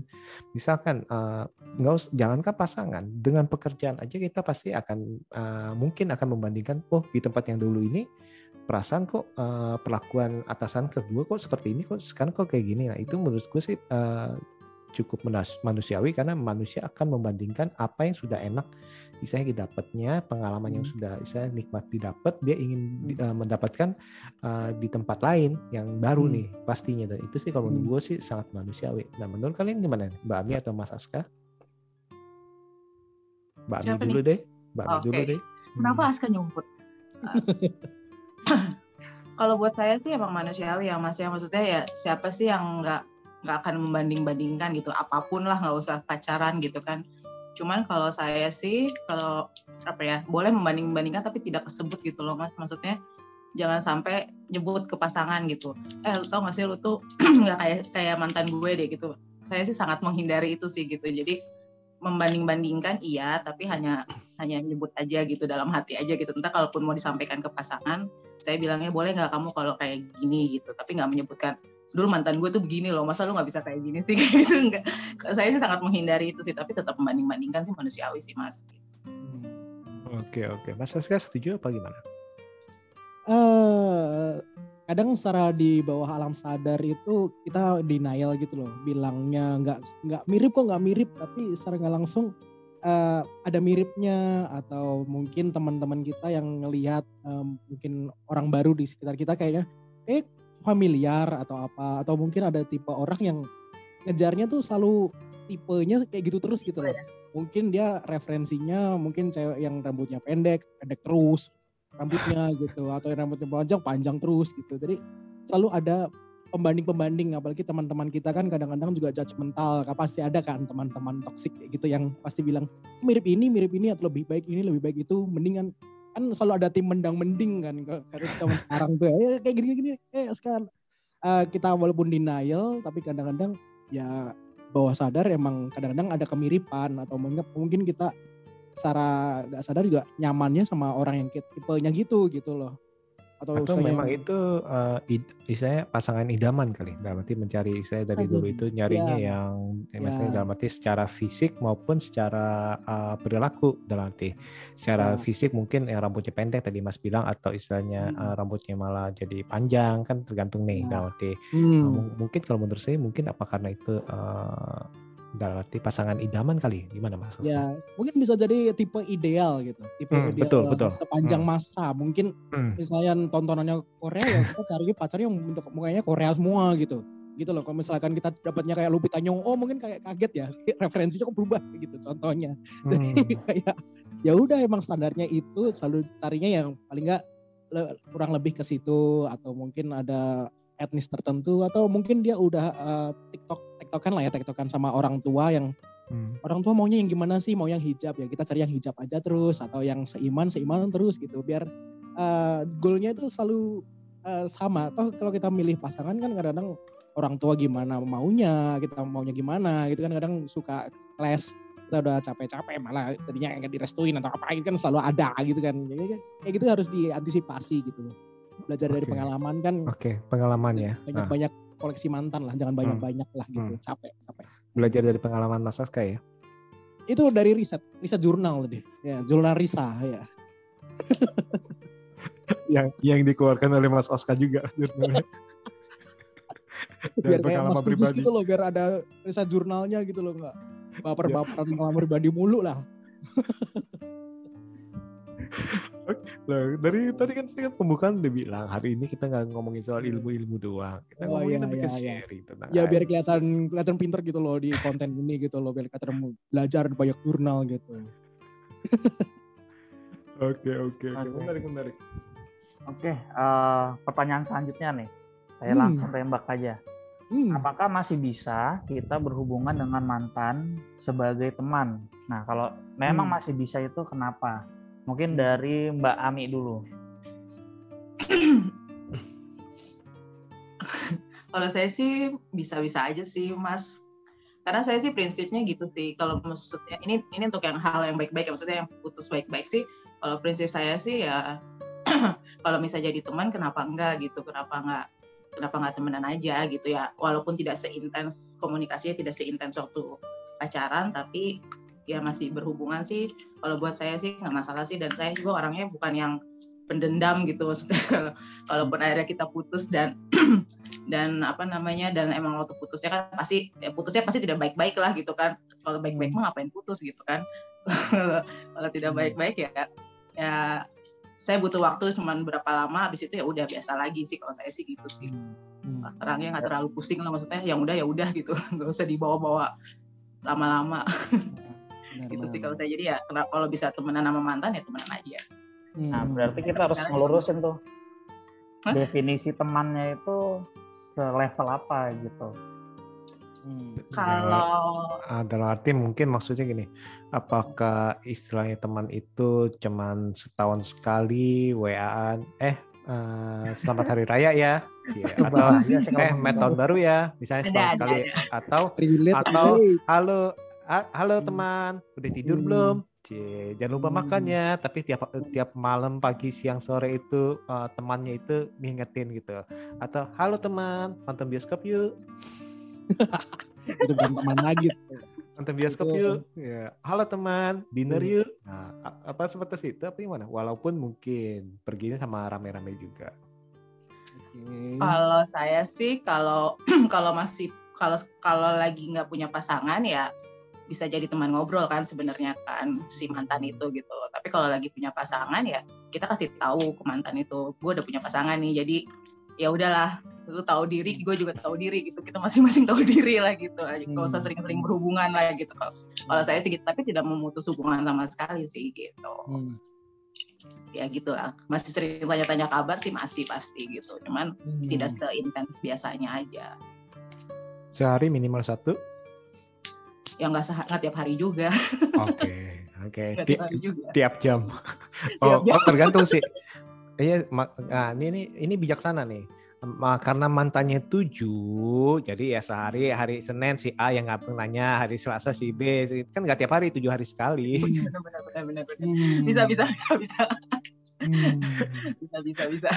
Misalkan uh, nggak jangankan pasangan dengan pekerjaan aja kita pasti akan uh, mungkin akan membandingkan oh di tempat yang dulu ini perasaan kok uh, perlakuan atasan ke gue kok seperti ini kok sekarang kok kayak gini nah itu menurut gue sih uh, cukup manusiawi karena manusia akan membandingkan apa yang sudah enak misalnya didapatnya pengalaman yang hmm. sudah saya nikmat didapat dia ingin uh, mendapatkan uh, di tempat lain yang baru hmm. nih pastinya dan itu sih kalau menurut hmm. gue sih sangat manusiawi nah menurut kalian gimana Mbak Ami atau Mas Aska Mbak Ami dulu nih? deh Mbak Ami okay. dulu deh kenapa Aska nyumput kalau buat saya sih emang manusiawi ya mas ya. Maksudnya ya siapa sih yang nggak nggak akan membanding-bandingkan gitu? Apa pun lah nggak usah pacaran gitu kan. Cuman kalau saya sih kalau apa ya boleh membanding-bandingkan tapi tidak kesebut gitu loh mas. Maksudnya jangan sampai nyebut ke pasangan gitu. Eh lu tau gak sih lu tuh nggak kayak kayak mantan gue deh gitu. Saya sih sangat menghindari itu sih gitu. Jadi membanding-bandingkan iya tapi hanya hanya nyebut aja gitu dalam hati aja gitu. Entah kalaupun mau disampaikan ke pasangan saya bilangnya boleh nggak kamu kalau kayak gini? Gitu. Tapi nggak menyebutkan dulu mantan gue tuh begini loh masa lu nggak bisa kayak gini sih? Kayak gitu enggak saya sih sangat menghindari itu sih tapi tetap membanding-bandingkan sih manusiawi sih mas. Oke oke. Mas Saska setuju apa gimana? Uh, kadang secara di bawah alam sadar itu kita denial gitu loh. Bilangnya nggak nggak mirip kok nggak mirip tapi secara nggak langsung uh, ada miripnya atau mungkin teman-teman kita yang ngelihat um, mungkin orang baru di sekitar kita kayaknya eh familiar atau apa? Atau mungkin ada tipe orang yang ngejarnya tuh selalu tipenya kayak gitu terus gitu loh. Mungkin dia referensinya mungkin cewek yang rambutnya pendek, pendek terus, rambutnya gitu atau yang rambutnya panjang panjang terus gitu. Jadi selalu ada pembanding-pembanding apalagi teman-teman kita kan kadang-kadang juga judgmental pasti ada kan teman-teman toksik gitu yang pasti bilang mirip ini mirip ini atau lebih baik ini lebih baik itu. Mendingan kan selalu ada tim mendang mending kan karena zaman sekarang tuh ya. Kayak gini-gini eh sekarang. Uh, kita walaupun denial tapi kadang-kadang ya bawah sadar emang kadang-kadang ada kemiripan atau mungkin kita secara nggak sadar juga nyamannya sama orang yang tipenya gitu gitu loh atau, atau memang yang... itu uh, id, istilahnya pasangan idaman kali dalam arti mencari saya dari dulu itu nyarinya ya. yang ya. maksudnya dalam arti secara fisik maupun secara uh, perilaku dalam arti secara ya. fisik mungkin yang rambutnya pendek tadi Mas bilang atau istilahnya hmm. uh, rambutnya malah jadi panjang kan tergantung nih ya. dalam arti hmm. uh, mungkin kalau menurut saya mungkin apa karena itu uh, dalam arti pasangan idaman kali gimana mas? Ya mungkin bisa jadi tipe ideal gitu tipe hmm, ideal betul, betul. sepanjang hmm. masa mungkin hmm. misalnya tontonannya Korea ya kita cari pacar yang bentuk mukanya Korea semua gitu gitu loh kalau misalkan kita dapatnya kayak Lupita Nyong oh mungkin kayak kaget ya referensinya kok berubah gitu contohnya jadi hmm. kayak ya udah emang standarnya itu selalu carinya yang paling nggak kurang lebih ke situ atau mungkin ada etnis tertentu atau mungkin dia udah uh, TikTok tektokan lah ya tektokan sama orang tua yang hmm. orang tua maunya yang gimana sih? Mau yang hijab ya kita cari yang hijab aja terus atau yang seiman seiman terus gitu biar uh, goalnya itu selalu uh, sama. Toh kalau kita milih pasangan kan kadang-kadang orang tua gimana maunya kita maunya gimana gitu kan kadang suka clash kita udah capek-capek malah tadinya nggak direstuin atau apa gitu kan selalu ada gitu kan. Jadi kayak gitu harus diantisipasi gitu belajar okay. dari pengalaman kan oke okay, pengalaman ya. Banyak-banyak nah koleksi mantan lah, jangan banyak-banyak lah gitu, hmm. capek, capek. Belajar dari pengalaman Mas Aska ya? Itu dari riset, riset jurnal tadi, ya jurnal Risa ya. yang yang dikeluarkan oleh Mas Aska juga jurnalnya. biar kayak Mas pribadi. gitu loh, biar ada riset jurnalnya gitu loh nggak baper-baperan pengalaman pribadi mulu lah. Loh, dari tadi kan saya kan pembukaan udah bilang hari ini kita nggak ngomongin soal ilmu-ilmu doang. Kita Oh, ngomongin iya, lebih ke iya, iya. sharing tentang Ya biar kelihatan kelihatan pinter gitu loh di konten ini gitu loh, biar kelihatan belajar banyak jurnal gitu. Oke oke oke Oke. menarik menarik. Oke, eh, pertanyaan selanjutnya nih. Saya Hmm. langsung tembak aja. Hmm. Apakah masih bisa kita berhubungan dengan mantan sebagai teman? Nah, kalau memang Hmm. masih bisa itu kenapa? Mungkin dari Mbak Ami dulu. Kalau saya sih bisa-bisa aja sih, Mas. Karena saya sih prinsipnya gitu sih. Kalau maksudnya ini ini untuk yang hal yang baik-baik, ya, maksudnya yang putus baik-baik sih. Kalau prinsip saya sih ya, kalau misalnya jadi teman, kenapa enggak gitu? Kenapa enggak? Kenapa enggak temenan aja gitu ya? Walaupun tidak seintens komunikasinya tidak seintens waktu pacaran, tapi ya masih berhubungan sih. Kalau buat saya sih nggak masalah sih. Dan saya juga orangnya bukan yang pendendam gitu. Maksudnya kalau walaupun akhirnya kita putus dan dan apa namanya dan emang waktu putusnya kan pasti ya putusnya pasti tidak baik-baik lah gitu kan. Kalau baik-baik mah ngapain putus gitu kan? Kalau tidak baik-baik ya ya saya butuh waktu cuma berapa lama habis itu ya udah biasa lagi sih kalau saya sih gitu sih. Hmm. orangnya nggak terlalu pusing lah maksudnya. Yang udah ya udah gitu. Nggak usah dibawa-bawa lama-lama Benar, gitu sih kalau saya jadi ya kenapa kalau bisa temenan sama mantan ya temenan aja Hmm. Nah, berarti kita harus ngelurusin tuh. Hah? Definisi temannya itu selevel apa gitu. Hmm. kalau dalam arti mungkin maksudnya gini, apakah istilahnya teman itu cuman setahun sekali WA-an, eh eh, selamat hari raya ya, Cie, atau eh ngomong met tahun baru ya, misalnya Ada, setahun ada, sekali, atau Relate, Atau- relate. halo halo Hmm. teman, udah tidur Hmm. belum? Cie, jangan lupa Hmm. makannya, tapi tiap tiap malam, pagi, siang, sore itu eh, temannya itu ngingetin gitu. Atau halo teman, nonton bioskop yuk. itu bukan teman lagi tuh. nonton bioskop Betul. yuk. Ya. Halo teman, dinner Hmm. yuk. Nah, apa seperti itu? Apa gimana? Walaupun mungkin perginya sama rame-rame juga. Kalau saya sih kalau kalau masih kalau kalau lagi nggak punya pasangan ya bisa jadi teman ngobrol kan sebenarnya kan si mantan itu gitu. Tapi kalau lagi punya pasangan ya kita kasih tahu ke mantan itu, gue udah punya pasangan nih. Jadi ya udahlah, lu tahu diri, gue juga tahu diri gitu. Kita masing-masing tahu diri lah gitu. Gak usah Hmm. sering-sering berhubungan lah gitu. Kalau kalau saya sih gitu, tapi tidak memutus hubungan sama sekali sih gitu. Hmm. Ya gitulah. Masih sering tanya-tanya kabar sih masih pasti gitu. Cuman Hmm. tidak seintens biasanya aja. Sehari minimal satu. Ya nggak nggak tiap hari juga, Oke, oke. nggak Ti- tiap tiap jam. Tiap Oh, jam. oh, tergantung sih. Iya, nah, ini, ini ini bijaksana nih. Karena mantannya tujuh, jadi ya sehari hari Senin si A yang ngabung nanya, hari Selasa si B, kan nggak tiap hari, tujuh hari sekali. Benar benar benar benar. benar. Hmm. Bisa bisa bisa bisa Hmm. bisa bisa bisa.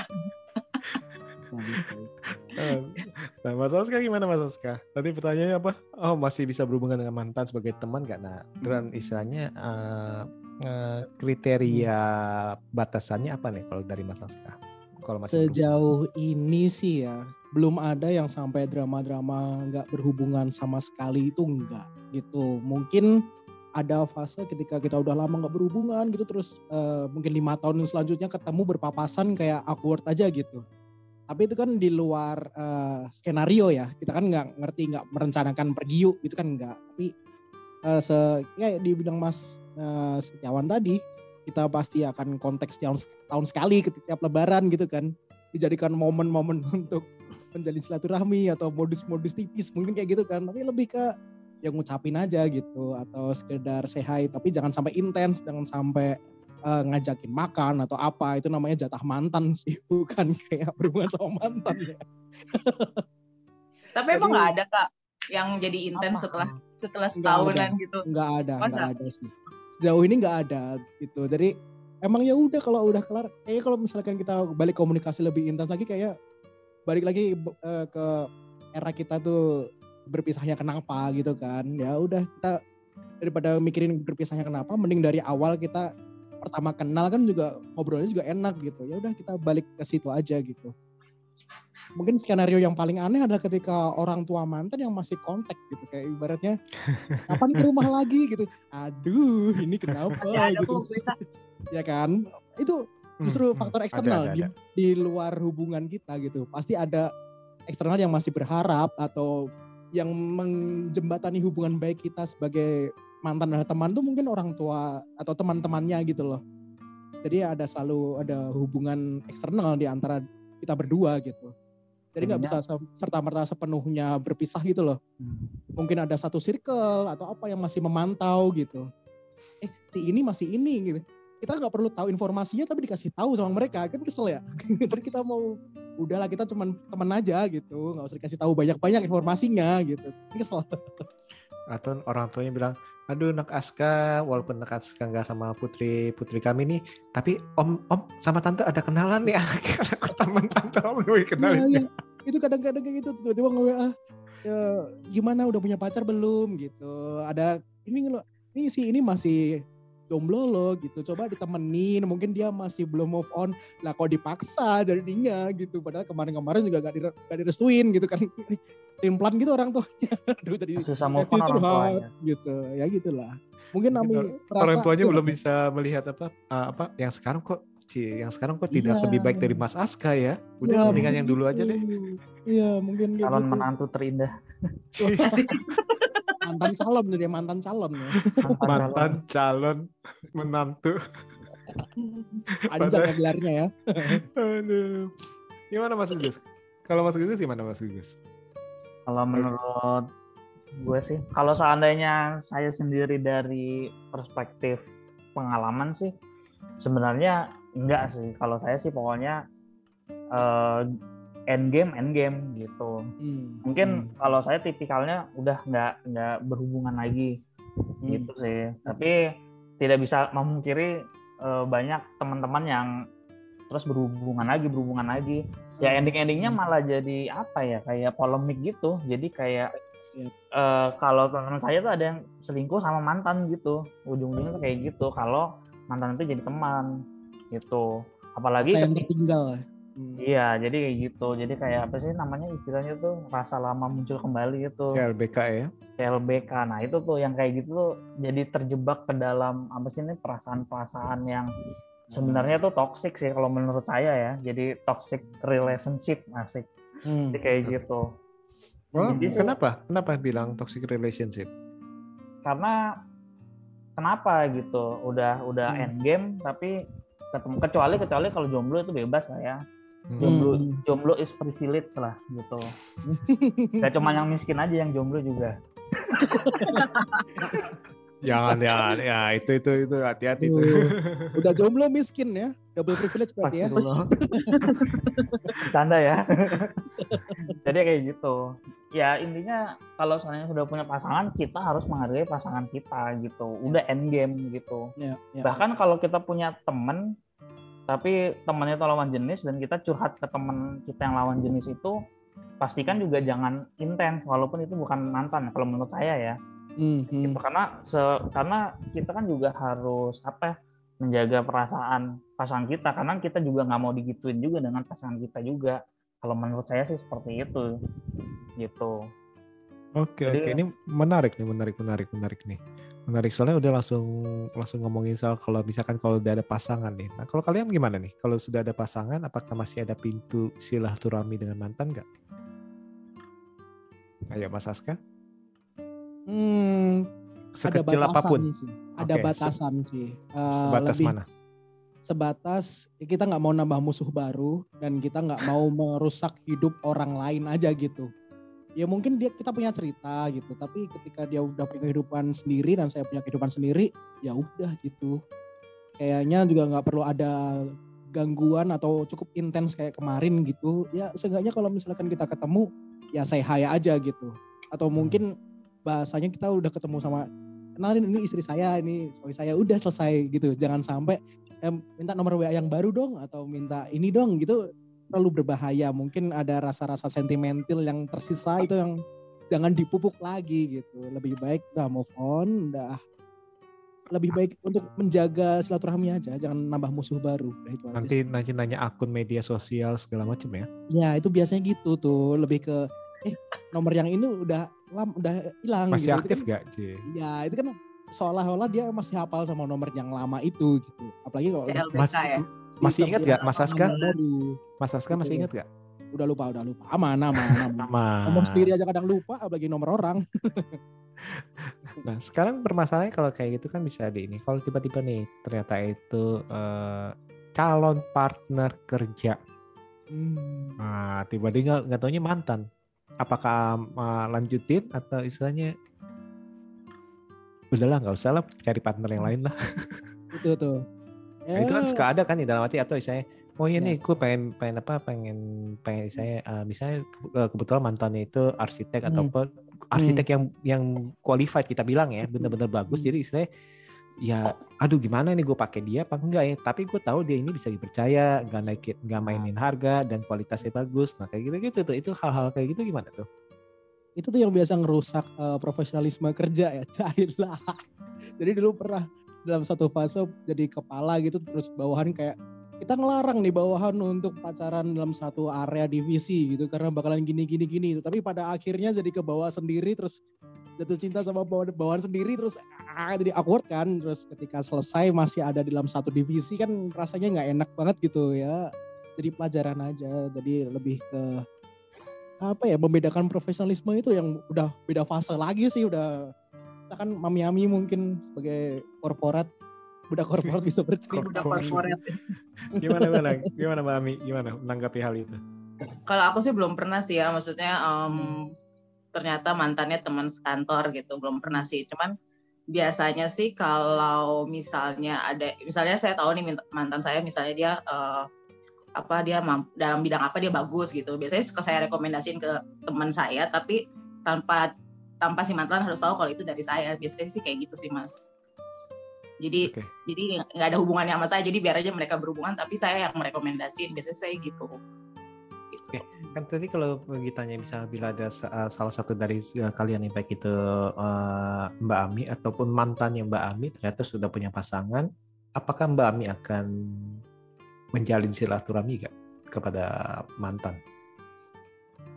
Bisa, bisa, bisa. Nah, Mas Oska gimana Mas Oska? Tadi pertanyaannya apa? Oh, masih bisa berhubungan dengan mantan sebagai teman nggak? Nah, dan istilahnya eh, eh, kriteria batasannya apa nih kalau dari Mas Oska? Kalau masih berhubungan? Sejauh ini sih ya belum ada yang sampai drama-drama nggak berhubungan sama sekali itu enggak gitu. Mungkin ada fase ketika kita udah lama nggak berhubungan gitu terus eh, mungkin lima tahun selanjutnya ketemu berpapasan kayak awkward aja gitu. Tapi itu kan di luar eh, skenario ya. Kita kan nggak ngerti nggak merencanakan pergi yuk gitu kan nggak. Tapi eh, se kayak di bidang Mas eh, Setiawan tadi kita pasti akan konteks tahun, tahun sekali ketika tiap lebaran gitu kan dijadikan momen-momen untuk menjalin silaturahmi atau modus-modus tipis mungkin kayak gitu kan tapi lebih ke yang ngucapin aja gitu atau sekedar hi tapi jangan sampai intens jangan sampai eh, ngajakin makan atau apa itu namanya jatah mantan sih bukan kayak berhubungan sama mantan ya. Tapi emang nggak ada kak yang jadi intens setelah setelah Nggak tahunan gitu. nggak ada Masa? nggak ada sih. Sejauh ini nggak ada gitu. Jadi emang ya udah kalau udah kelar kayaknya kalau misalkan kita balik komunikasi lebih intens lagi kayak balik lagi eh, ke era kita tuh berpisahnya kenapa gitu kan. Ya udah kita daripada mikirin berpisahnya kenapa mending dari awal kita pertama kenal kan juga ngobrolnya juga enak gitu. Ya udah kita balik ke situ aja gitu. Mungkin skenario yang paling aneh adalah ketika orang tua mantan yang masih kontak gitu. Kayak ibaratnya kapan ke rumah lagi? gitu. Aduh ini kenapa? Ya, gitu. ya kan? Itu justru Hmm, faktor hmm. eksternal Ada, ada, di, ada. di luar hubungan kita gitu. Pasti ada eksternal yang masih berharap atau yang menjembatani hubungan baik kita sebagai mantan dan teman tuh mungkin orang tua atau teman-temannya gitu loh jadi ada selalu ada hubungan eksternal di antara kita berdua gitu jadi nggak bisa serta merta sepenuhnya berpisah gitu loh Hmm. mungkin ada satu circle atau apa yang masih memantau gitu. Eh si ini masih ini gitu. Kita nggak perlu tahu informasinya tapi dikasih tahu sama mereka kan kesel ya. Tapi kita mau udahlah kita cuman teman aja gitu, nggak usah dikasih tahu banyak-banyak informasinya gitu. Ini kesel. Atau orang tuanya bilang, aduh nak Aska, walaupun nak Aska nggak sama putri putri kami nih, tapi om om sama tante ada kenalan nih anak teman tante om lu kenalin. Iya, iya. Itu kadang-kadang kayak gitu tiba-tiba nge-WA ya, gimana udah punya pacar belum gitu. Ada ini lo ini si ini masih jomblo loh gitu. Coba ditemenin, mungkin dia masih belum move on. Lah kok dipaksa jadinya gitu. Padahal kemarin-kemarin juga gak, dire, gak direstuin gitu kan. Implan gitu orang tuanya. Aduh tadi susah move on orang tuanya. gitu. Ya gitulah. Mungkin Mungkin orang tuanya iya, belum bisa melihat apa uh, apa yang sekarang kok Ci, yang sekarang kok tidak Iya. lebih baik dari Mas Aska ya. Udah mendingan yang dulu aja deh. gitu. Iya mungkin calon gitu. menantu terindah mantan calon jadi mantan calon ya. Mantan calon menantu. Panjang ya gelarnya ya. Aduh. Gimana Mas Gugus? Kalau Mas Gugus gimana Mas Gugus? Kalau menurut gue sih, kalau seandainya saya sendiri dari perspektif pengalaman sih, sebenarnya enggak sih. Kalau saya sih pokoknya eh, end game, end game gitu. Hmm. Mungkin kalau saya tipikalnya udah nggak nggak berhubungan lagi Hmm. gitu sih. Tapi tidak bisa memungkiri eh, banyak teman-teman yang terus berhubungan lagi, berhubungan lagi. Ya ending-endingnya Hmm. malah jadi apa ya? Kayak polemik gitu. Jadi kayak eh, kalau teman saya tuh ada yang selingkuh sama mantan gitu. Ujung-ujungnya tuh kayak gitu. Kalau mantan itu jadi teman gitu. Apalagi Saya yang ketika- tertinggal. Hmm. Iya, jadi kayak gitu. Jadi kayak apa sih namanya istilahnya tuh rasa lama muncul kembali itu. LBK ya. LBK. Nah, itu tuh yang kayak gitu tuh jadi terjebak ke dalam apa sih ini perasaan-perasaan yang sebenarnya tuh toxic sih kalau menurut saya ya. Jadi toxic relationship asik. Hmm. Jadi kayak gitu. Oh, Jadi sih- kenapa? Kenapa bilang toxic relationship? Karena kenapa gitu? Udah udah Hmm. end game tapi ketemu kecuali kecuali kalau jomblo itu bebas lah ya. Hmm. Jomblo Hmm. jomblo is privilege lah gitu. Gak cuma yang miskin aja yang jomblo juga. Jangan ya, ya itu itu itu hati-hati itu. Tuh. Udah jomblo miskin ya. Double privilege berarti ya. Bercanda ya. Jadi kayak gitu. Ya intinya kalau seandainya sudah punya pasangan, kita harus menghargai pasangan kita gitu. Udah end game gitu. Ya, ya. Bahkan kalau kita punya temen, tapi temannya itu lawan jenis dan kita curhat ke teman kita yang lawan jenis itu, pastikan juga jangan intens walaupun itu bukan mantan kalau menurut saya ya. Hmm, hmm. gitu karena se karena kita kan juga harus apa ya, menjaga perasaan pasangan kita karena kita juga nggak mau digituin juga dengan pasangan kita juga. Kalau menurut saya sih seperti itu gitu. Oke Jadi- oke. Ini menarik nih menarik menarik menarik nih menarik. Soalnya udah langsung langsung ngomongin soal kalau misalkan kalau udah ada pasangan nih. Nah kalau kalian gimana nih? Kalau sudah ada pasangan apakah masih ada pintu silaturahmi dengan mantan nggak? Ayo Mas Aska. Hmm, ada sekecil batasan apa pun. sih. Ada se- batasan sih. Eh, sebatas lebih mana? Sebatas kita nggak mau nambah musuh baru dan kita nggak mau merusak hidup orang lain aja gitu. Ya mungkin dia kita punya cerita gitu, tapi ketika dia udah punya kehidupan sendiri dan saya punya kehidupan sendiri, ya udah gitu. Kayaknya juga nggak perlu ada gangguan atau cukup intens kayak kemarin gitu. Ya seenggaknya kalau misalkan kita ketemu, ya saya hi aja gitu. Atau mungkin bahasanya kita udah ketemu sama kenalin ini istri saya, ini suami saya udah selesai gitu. Jangan sampai eh, minta nomor WA yang baru dong atau minta ini dong gitu terlalu berbahaya. Mungkin ada rasa-rasa sentimental yang tersisa itu yang jangan dipupuk lagi gitu. Lebih baik udah move on, udah lebih baik untuk menjaga silaturahmi aja, jangan nambah musuh baru. Itu aja Nanti sih. nanti nanya akun media sosial segala macam ya. Ya itu biasanya gitu tuh, lebih ke eh nomor yang ini udah lam udah hilang Masih gitu. Itu aktif kan- gak, Ci? Ya itu kan seolah-olah dia masih hafal sama nomor yang lama itu gitu. Apalagi kalau udah LBK Mas, ya. Masih ingat gak Mas Aska? Mas Aska masih Gitu. ingat gak? Udah lupa, udah lupa. Aman, aman, aman. Sama. Nomor sendiri aja kadang lupa, apalagi nomor orang. Nah, sekarang permasalahannya kalau kayak gitu kan bisa di ini. Kalau tiba-tiba nih ternyata itu eh, calon partner kerja. Hmm. Nah, tiba-tiba nggak taunya mantan. Apakah eh, lanjutin atau istilahnya udahlah nggak usah lah cari partner yang lain lah. Itu tuh. Nah, itu kan Ya, suka ada kan di dalam hati atau istilahnya oh iya nih Yes. gue pengen pengen apa pengen pengen saya eh, misalnya ke- kebetulan mantannya itu arsitek Hmm. ataupun arsitek yang yang qualified kita bilang ya bener-bener bagus Hmm. jadi istilahnya ya aduh gimana nih gue pakai dia apa enggak ya? Tapi gue tahu dia ini bisa dipercaya nggak naikin nggak mainin harga dan kualitasnya bagus. Nah kayak gitu gitu tuh itu hal-hal kayak gitu gimana tuh? Itu tuh yang biasa ngerusak eh, profesionalisme kerja ya cair lah jadi dulu pernah dalam satu fase jadi kepala gitu terus bawahan kayak kita ngelarang nih bawahan untuk pacaran dalam satu area divisi gitu karena bakalan gini gini gini. Tapi pada akhirnya jadi ke bawah sendiri terus jatuh cinta sama bawahan, bawahan sendiri terus ah, jadi awkward kan. Terus ketika selesai masih ada di dalam satu divisi kan rasanya nggak enak banget gitu ya. Jadi pelajaran aja jadi lebih ke apa ya membedakan profesionalisme itu yang udah beda fase lagi sih udah kita kan mami-mami mungkin sebagai korporat. Udah korporat bisa bercerita. Udah corporate. gimana gimana gimana mbak Ami? Gimana menanggapi hal itu? Kalau aku sih belum pernah sih ya, maksudnya em, ternyata mantannya teman kantor gitu, belum pernah sih. Cuman biasanya sih kalau misalnya ada, misalnya saya tahu nih mantan saya misalnya dia eh, apa dia dalam bidang apa dia bagus gitu. Biasanya suka saya rekomendasiin ke teman saya, tapi tanpa tanpa si mantan harus tahu kalau itu dari saya. Biasanya sih kayak gitu sih mas. Jadi Oke. jadi nggak ada hubungannya sama saya. Jadi biar aja mereka berhubungan, tapi saya yang merekomendasiin. Biasanya saya gitu. Gitu. kan tadi kalau ditanya misalnya bila ada uh, salah satu dari uh, kalian yang baik itu uh, Mbak Ami ataupun mantannya Mbak Ami ternyata sudah punya pasangan, apakah Mbak Ami akan menjalin silaturahmi gak kepada mantan?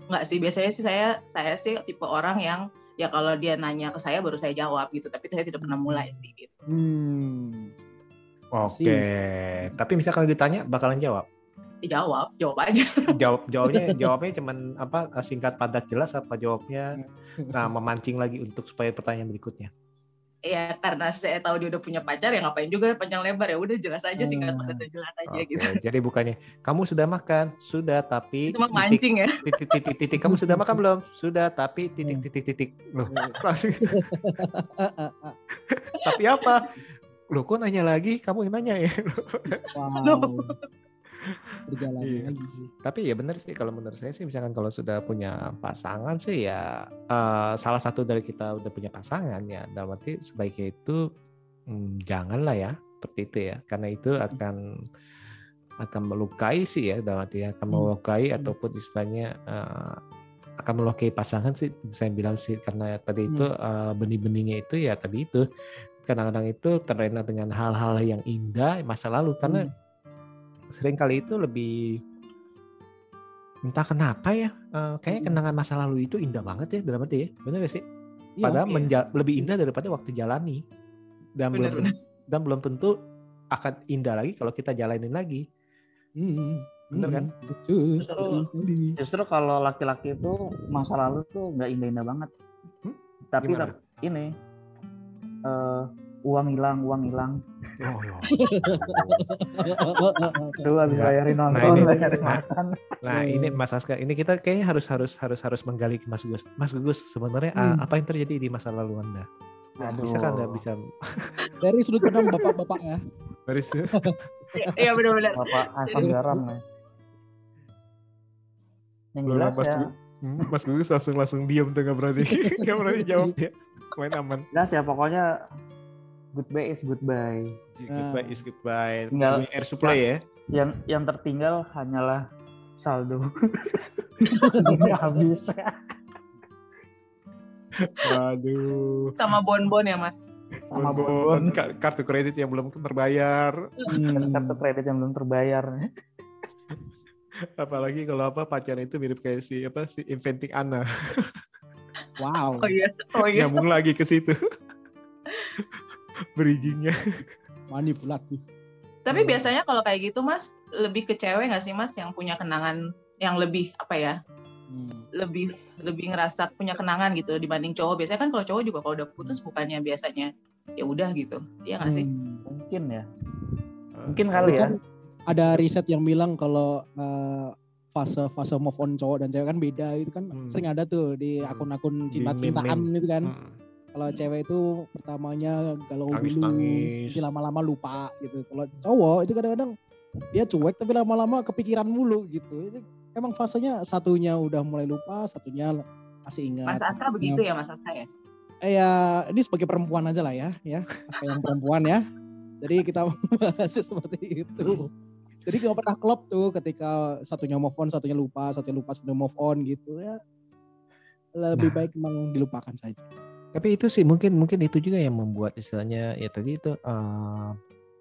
Nggak sih, biasanya sih saya saya sih tipe orang yang ya kalau dia nanya ke saya baru saya jawab gitu, tapi saya tidak pernah mulai sih gitu. hmm. Oke, tapi misalnya kalau ditanya bakalan jawab. Ya, jawab, jawab aja. Jawab jawabnya jawabnya cuman apa singkat padat jelas apa jawabnya nah memancing lagi untuk supaya pertanyaan berikutnya. Ya karena saya tahu dia udah punya pacar ya ngapain juga panjang lebar ya udah jelas aja singkat Hmm. padat jelas aja Oke, gitu. jadi bukannya kamu sudah makan, sudah tapi Itu mah titik, mancing ya. titik titik titik kamu sudah makan belum? Sudah tapi titik Hmm. titik titik. Loh, langsung tapi apa? Loh, kok nanya lagi? Kamu yang nanya ya? wow berjalan Iya. lagi tapi ya benar sih kalau menurut saya sih misalkan kalau sudah punya pasangan sih ya eh, salah satu dari kita udah punya pasangan ya dalam arti sebaiknya itu hmm, janganlah ya seperti itu ya karena itu akan akan melukai sih ya dalam arti akan Hmm. melukai Hmm. ataupun istilahnya eh, akan melukai pasangan sih saya bilang sih karena tadi itu eh, benih-benihnya itu ya tadi itu kadang-kadang itu terlena dengan hal-hal yang indah masa lalu karena Hmm. Sering kali itu lebih entah kenapa ya eh, kayaknya Mm. kenangan masa lalu itu indah banget ya dalam arti ya benar gak sih Iya, padahal iya. menja- lebih indah daripada waktu jalani dan Bener, belum dan belum tentu akan indah lagi kalau kita jalanin lagi hmm, Bener kan? hmm, betul Justru- betul sekali Justru kalau laki-laki itu masa lalu tuh nggak indah-indah banget. Hmm? Tapi Gimana? ini eh, uang hilang, uang hilang. oh, yo. Tuh habis Nggak. bayarin Nah, nonton, ini- bayarin nah, makan. nah ini Mas Aska ini kita kayaknya harus harus harus harus menggali ke Mas Gugus Mas Gugus sebenarnya ah, Hmm. apa yang terjadi di masa lalu anda bisa kan anda bisa dari sudut pandang bapak-bapak ya dari Iya benar-benar. Bapak asam garam ya. Yang Belum jelas Mas ya, Hmm, Mas Gugus langsung langsung diam tuh nggak berani nggak berani jawab ya main aman jelas ya pokoknya goodbye is goodbye. goodbye is goodbye Tinggal- Punya air supply ya Yang yang tertinggal hanyalah saldo. Ini habis. waduh Sama bonbon ya mas. sama bonbon, kartu kredit yang belum terbayar. Hmm. Kartu kredit yang belum terbayar. Apalagi kalau apa pacarnya itu mirip kayak si apa si Inventing Anna. Wow. Oh iya. Oh iya. Nyambung lagi ke situ. Bridgingnya. Manipulatif. Tapi biasanya kalau kayak gitu Mas lebih ke cewek nggak sih Mas yang punya kenangan yang lebih apa ya? Hmm. Lebih lebih ngerasa punya kenangan gitu dibanding cowok. Biasanya kan kalau cowok juga kalau udah putus bukannya biasanya ya udah gitu. Iya nggak sih? Hmm, mungkin ya. Mungkin kali ya. Kan ada riset yang bilang kalau uh, fase fase move on cowok dan cewek kan beda itu kan hmm. sering ada tuh di hmm. akun-akun cinta-cintaan itu kan. Hmm. Kalau cewek itu pertamanya galau dulu, lama-lama lupa gitu. Kalau cowok itu kadang-kadang dia cuek tapi lama-lama kepikiran mulu gitu. Emang fasenya satunya udah mulai lupa, satunya masih ingat. Mas Asa begitu ya Mas Asa ya? Eh ya, ini sebagai perempuan aja lah ya, ya, yang perempuan ya. Jadi kita bahas seperti itu. Jadi gak pernah klop tuh ketika satunya move on, satunya lupa, satunya lupa, satunya move on gitu ya. Lebih nah. baik memang dilupakan saja. Tapi itu sih mungkin mungkin itu juga yang membuat istilahnya ya tadi itu uh,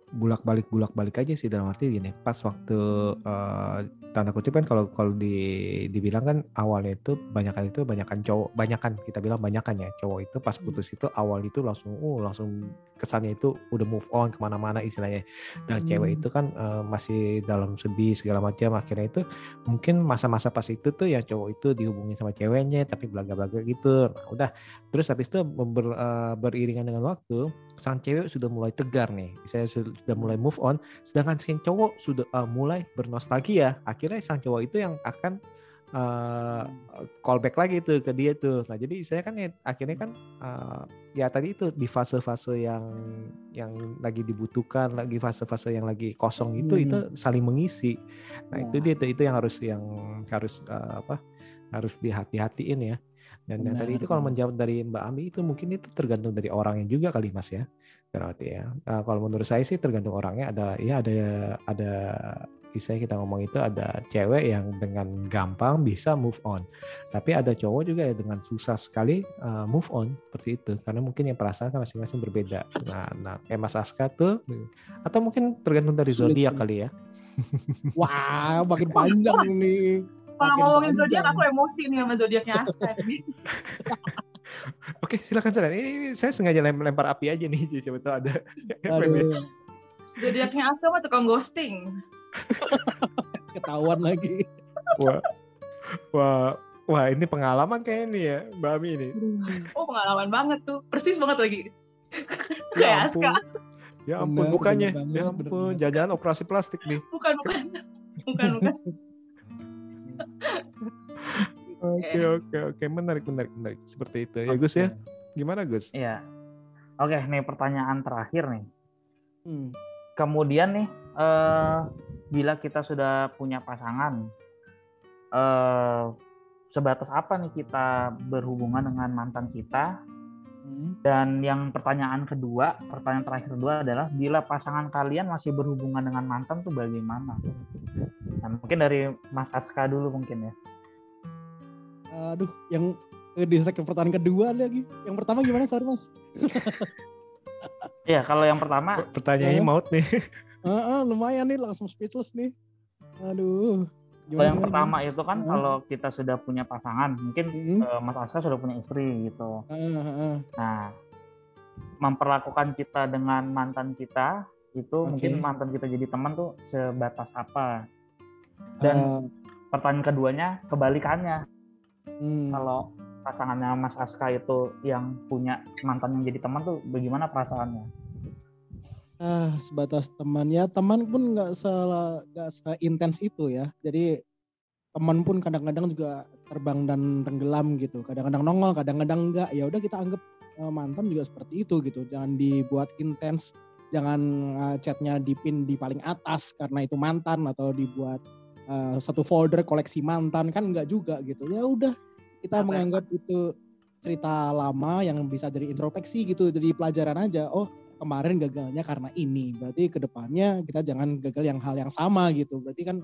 bulak balik bulak balik aja sih dalam arti gini pas waktu uh, tanda kutip kan kalau kalau di dibilang kan awalnya itu banyakan itu banyakan cowok banyakan kita bilang banyakan ya cowok itu pas hmm. putus itu awal itu langsung uh langsung kesannya itu udah move on ke mana-mana istilahnya dan hmm. cewek itu kan uh, masih dalam sedih segala macam akhirnya itu mungkin masa-masa pas itu tuh yang cowok itu dihubungi sama ceweknya tapi belaga-belaga gitu nah, udah terus habis itu ber, uh, beriringan dengan waktu sang cewek sudah mulai tegar nih. Saya sudah mulai move on. Sedangkan si cowok sudah uh, mulai bernostalgia. Akhirnya sang cowok itu yang akan uh, callback lagi tuh ke dia tuh. Nah jadi saya kan ya, akhirnya kan uh, ya tadi itu di fase-fase yang yang lagi dibutuhkan lagi fase-fase yang lagi kosong itu hmm. itu saling mengisi. Nah ya. itu dia itu, itu yang harus yang harus uh, apa harus dihati-hatiin ya dan yang tadi itu kalau menjawab dari Mbak Ami itu mungkin itu tergantung dari orangnya juga kali Mas ya. Berarti ya. Nah, kalau menurut saya sih tergantung orangnya ada ya ada ada bisa kita ngomong itu ada cewek yang dengan gampang bisa move on. Tapi ada cowok juga ya dengan susah sekali uh, move on seperti itu karena mungkin yang perasaan kan masing-masing berbeda. Nah, nah kayak Mas Aska tuh atau mungkin tergantung dari zodiak kali ya. Wah, makin panjang nih. Kalau ngomongin zodiak aku emosi nih sama zodiaknya Aska. Oke, silakan silakan. Ini saya sengaja lempar api aja nih, coba tahu ada. Zodiaknya Aska mah tukang ghosting. Ketahuan lagi. Wah, wah, wah ini pengalaman kayak ini ya, Mbak Ami ini. Oh pengalaman banget tuh, persis banget lagi. Ya ampun. Ya ampun, bukannya. Ya ampun, jajan operasi plastik nih. Bukan, bukan. Bukan, bukan. Oke oke oke menarik menarik menarik seperti itu ya Gus ya. Gimana Gus? Iya. Oke nih pertanyaan terakhir nih. Hmm. Kemudian nih eh, bila kita sudah punya pasangan, eh, sebatas apa nih kita berhubungan dengan mantan kita? Hmm. Dan yang pertanyaan kedua, pertanyaan terakhir kedua adalah bila pasangan kalian masih berhubungan dengan mantan tuh bagaimana? Nah, mungkin dari Mas Aska dulu mungkin ya aduh yang ke distract pertanyaan kedua lagi yang pertama gimana sorry mas Iya, kalau yang pertama pertanyaannya maut nih. Uh, uh, lumayan nih langsung speechless nih. Aduh. Kalau yang pertama itu kan uh. kalau kita sudah punya pasangan, mungkin uh, uh, Mas Aska sudah punya istri gitu. Uh, uh, uh. Nah, memperlakukan kita dengan mantan kita itu okay. mungkin mantan kita jadi teman tuh sebatas apa? Dan uh. pertanyaan keduanya kebalikannya Hmm. Kalau pasangannya Mas Aska itu yang punya mantan yang jadi teman tuh bagaimana perasaannya? Ah, sebatas teman ya teman pun nggak salah nggak seintens itu ya. Jadi teman pun kadang-kadang juga terbang dan tenggelam gitu. Kadang-kadang nongol, kadang-kadang enggak. Ya udah kita anggap uh, mantan juga seperti itu gitu. Jangan dibuat intens, jangan uh, chatnya dipin di paling atas karena itu mantan atau dibuat uh, satu folder koleksi mantan kan enggak juga gitu. Ya udah kita Apa? menganggap itu cerita lama yang bisa jadi introspeksi gitu jadi pelajaran aja. Oh kemarin gagalnya karena ini. Berarti ke depannya kita jangan gagal yang hal yang sama gitu. Berarti kan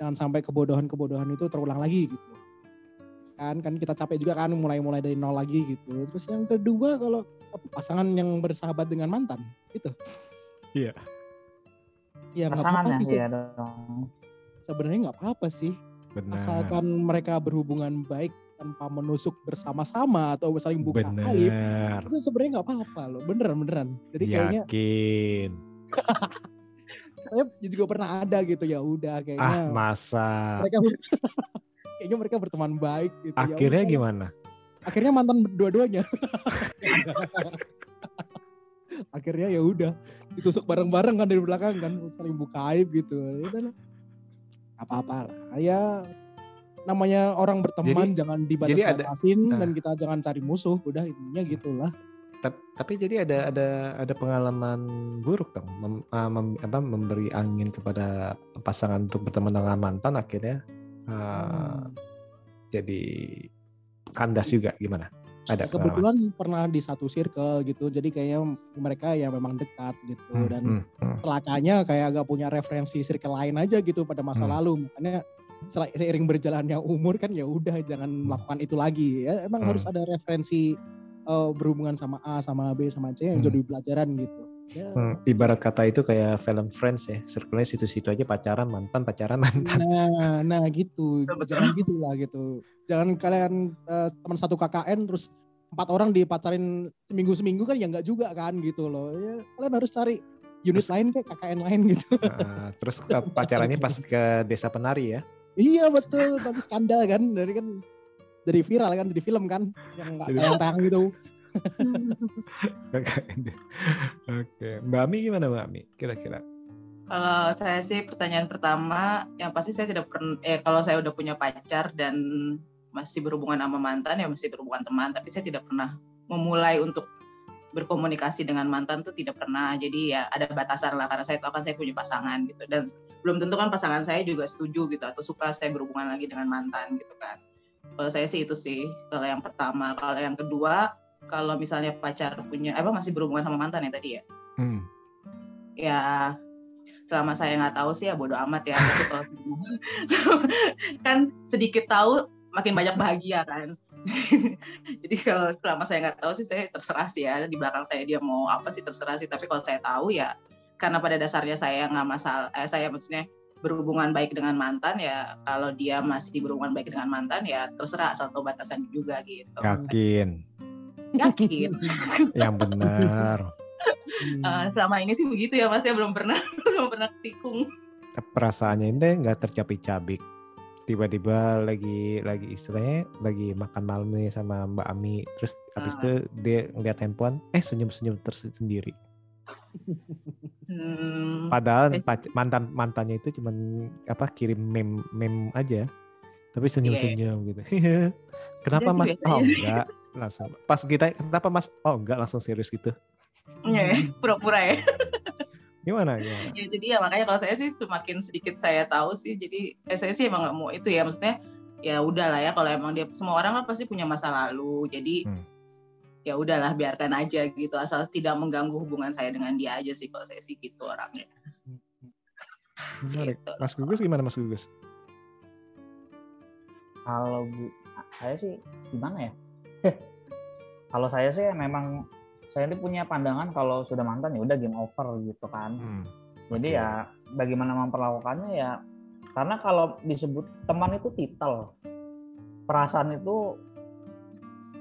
jangan sampai kebodohan-kebodohan itu terulang lagi gitu. Kan kan kita capek juga kan mulai-mulai dari nol lagi gitu. Terus yang kedua kalau pasangan yang bersahabat dengan mantan itu iya. Ya nggak apa-apa sih ya sebenarnya nggak apa-apa sih. Benar. asalkan mereka berhubungan baik tanpa menusuk bersama-sama atau saling buka Bener. aib itu sebenarnya nggak apa-apa loh. Beneran beneran. Jadi kayaknya yakin. Saya juga pernah ada gitu ya udah kayaknya ah masa? mereka kayaknya mereka berteman baik gitu ya akhirnya ya, gimana? Akhirnya mantan dua-duanya. Akhirnya ya udah ditusuk bareng-bareng kan dari belakang kan saling buka aib gitu. Ya udah apa-apa lah. Ya namanya orang berteman jadi, jangan dibatas-batasin nah. dan kita jangan cari musuh. Udah intinya gitulah. Tapi jadi ada ada ada pengalaman buruk dong. Mem, uh, mem, apa, memberi angin kepada pasangan untuk berteman dengan mantan akhirnya uh, hmm. jadi kandas juga gimana ada kebetulan pengalaman. pernah di satu circle gitu jadi kayaknya mereka ya memang dekat gitu hmm, dan hmm, hmm. celakanya kayak agak punya referensi circle lain aja gitu pada masa hmm. lalu makanya seiring berjalannya umur kan ya udah jangan melakukan itu lagi ya emang hmm. harus ada referensi uh, berhubungan sama A sama B sama C yang hmm. jadi pelajaran gitu ya. hmm, ibarat kata itu kayak film Friends ya circle situ-situ aja pacaran mantan pacaran mantan nah nah gitu jangan gitulah gitu jangan kalian uh, teman satu KKN terus empat orang dipacarin seminggu seminggu kan ya nggak juga kan gitu loh. Ya, kalian harus cari unit terus, lain kayak KKN lain gitu. Uh, terus pacarannya pas ke desa penari ya? Iya betul, nanti skandal kan. Dari kan jadi viral kan jadi film kan yang nggak tayang-tayang gitu. Oke, Mbak Ami gimana Mbak Ami? Kira-kira? Kalau saya sih pertanyaan pertama, yang pasti saya tidak pernah, eh kalau saya udah punya pacar dan masih berhubungan sama mantan ya masih berhubungan teman, tapi saya tidak pernah memulai untuk berkomunikasi dengan mantan tuh tidak pernah. Jadi ya ada batasan lah karena saya tahu kan saya punya pasangan gitu. Dan belum tentu kan pasangan saya juga setuju gitu atau suka saya berhubungan lagi dengan mantan gitu kan. Kalau saya sih itu sih kalau yang pertama. Kalau yang kedua kalau misalnya pacar punya apa masih berhubungan sama mantan ya tadi ya? Hmm. ya selama saya nggak tahu sih ya bodoh amat ya. Kan sedikit tahu makin banyak bahagia kan. Jadi kalau selama saya nggak tahu sih saya terserah sih ya. Di belakang saya dia mau apa sih terserah sih. Tapi kalau saya tahu ya karena pada dasarnya saya nggak masalah eh, saya maksudnya berhubungan baik dengan mantan ya kalau dia masih berhubungan baik dengan mantan ya terserah asal tahu batasan juga gitu. Yakin? Yakin. Yang benar. Uh, selama ini sih begitu ya mas. Ya belum pernah belum pernah tikung. Perasaannya ini nggak tercapik-capik tiba-tiba lagi lagi istilahnya lagi makan malam nih sama Mbak Ami. Terus habis itu ah. dia ngeliat handphone eh senyum-senyum tersendiri. Hmm. padahal eh. mantan mantannya itu cuman apa kirim meme meme aja. Tapi senyum-senyum yeah. gitu. Kenapa mas? oh enggak. Langsung pas kita kenapa mas? Oh enggak langsung serius gitu. Yeah, pura-pura ya gimana gimana? Ya, jadi ya makanya kalau saya sih semakin sedikit saya tahu sih jadi eh, saya sih emang nggak mau itu ya maksudnya ya udahlah ya kalau emang dia semua orang kan pasti punya masa lalu jadi hmm. ya udahlah biarkan aja gitu asal tidak mengganggu hubungan saya dengan dia aja sih kalau saya sih gitu orangnya. Menarik. Gitu. Mas Gugus gimana Mas Gugus? Kalau bu saya sih gimana ya? Kalau saya sih memang saya ini punya pandangan kalau sudah mantan ya udah game over gitu kan. Hmm, Jadi okay. ya bagaimana memperlakukannya ya karena kalau disebut teman itu titel perasaan itu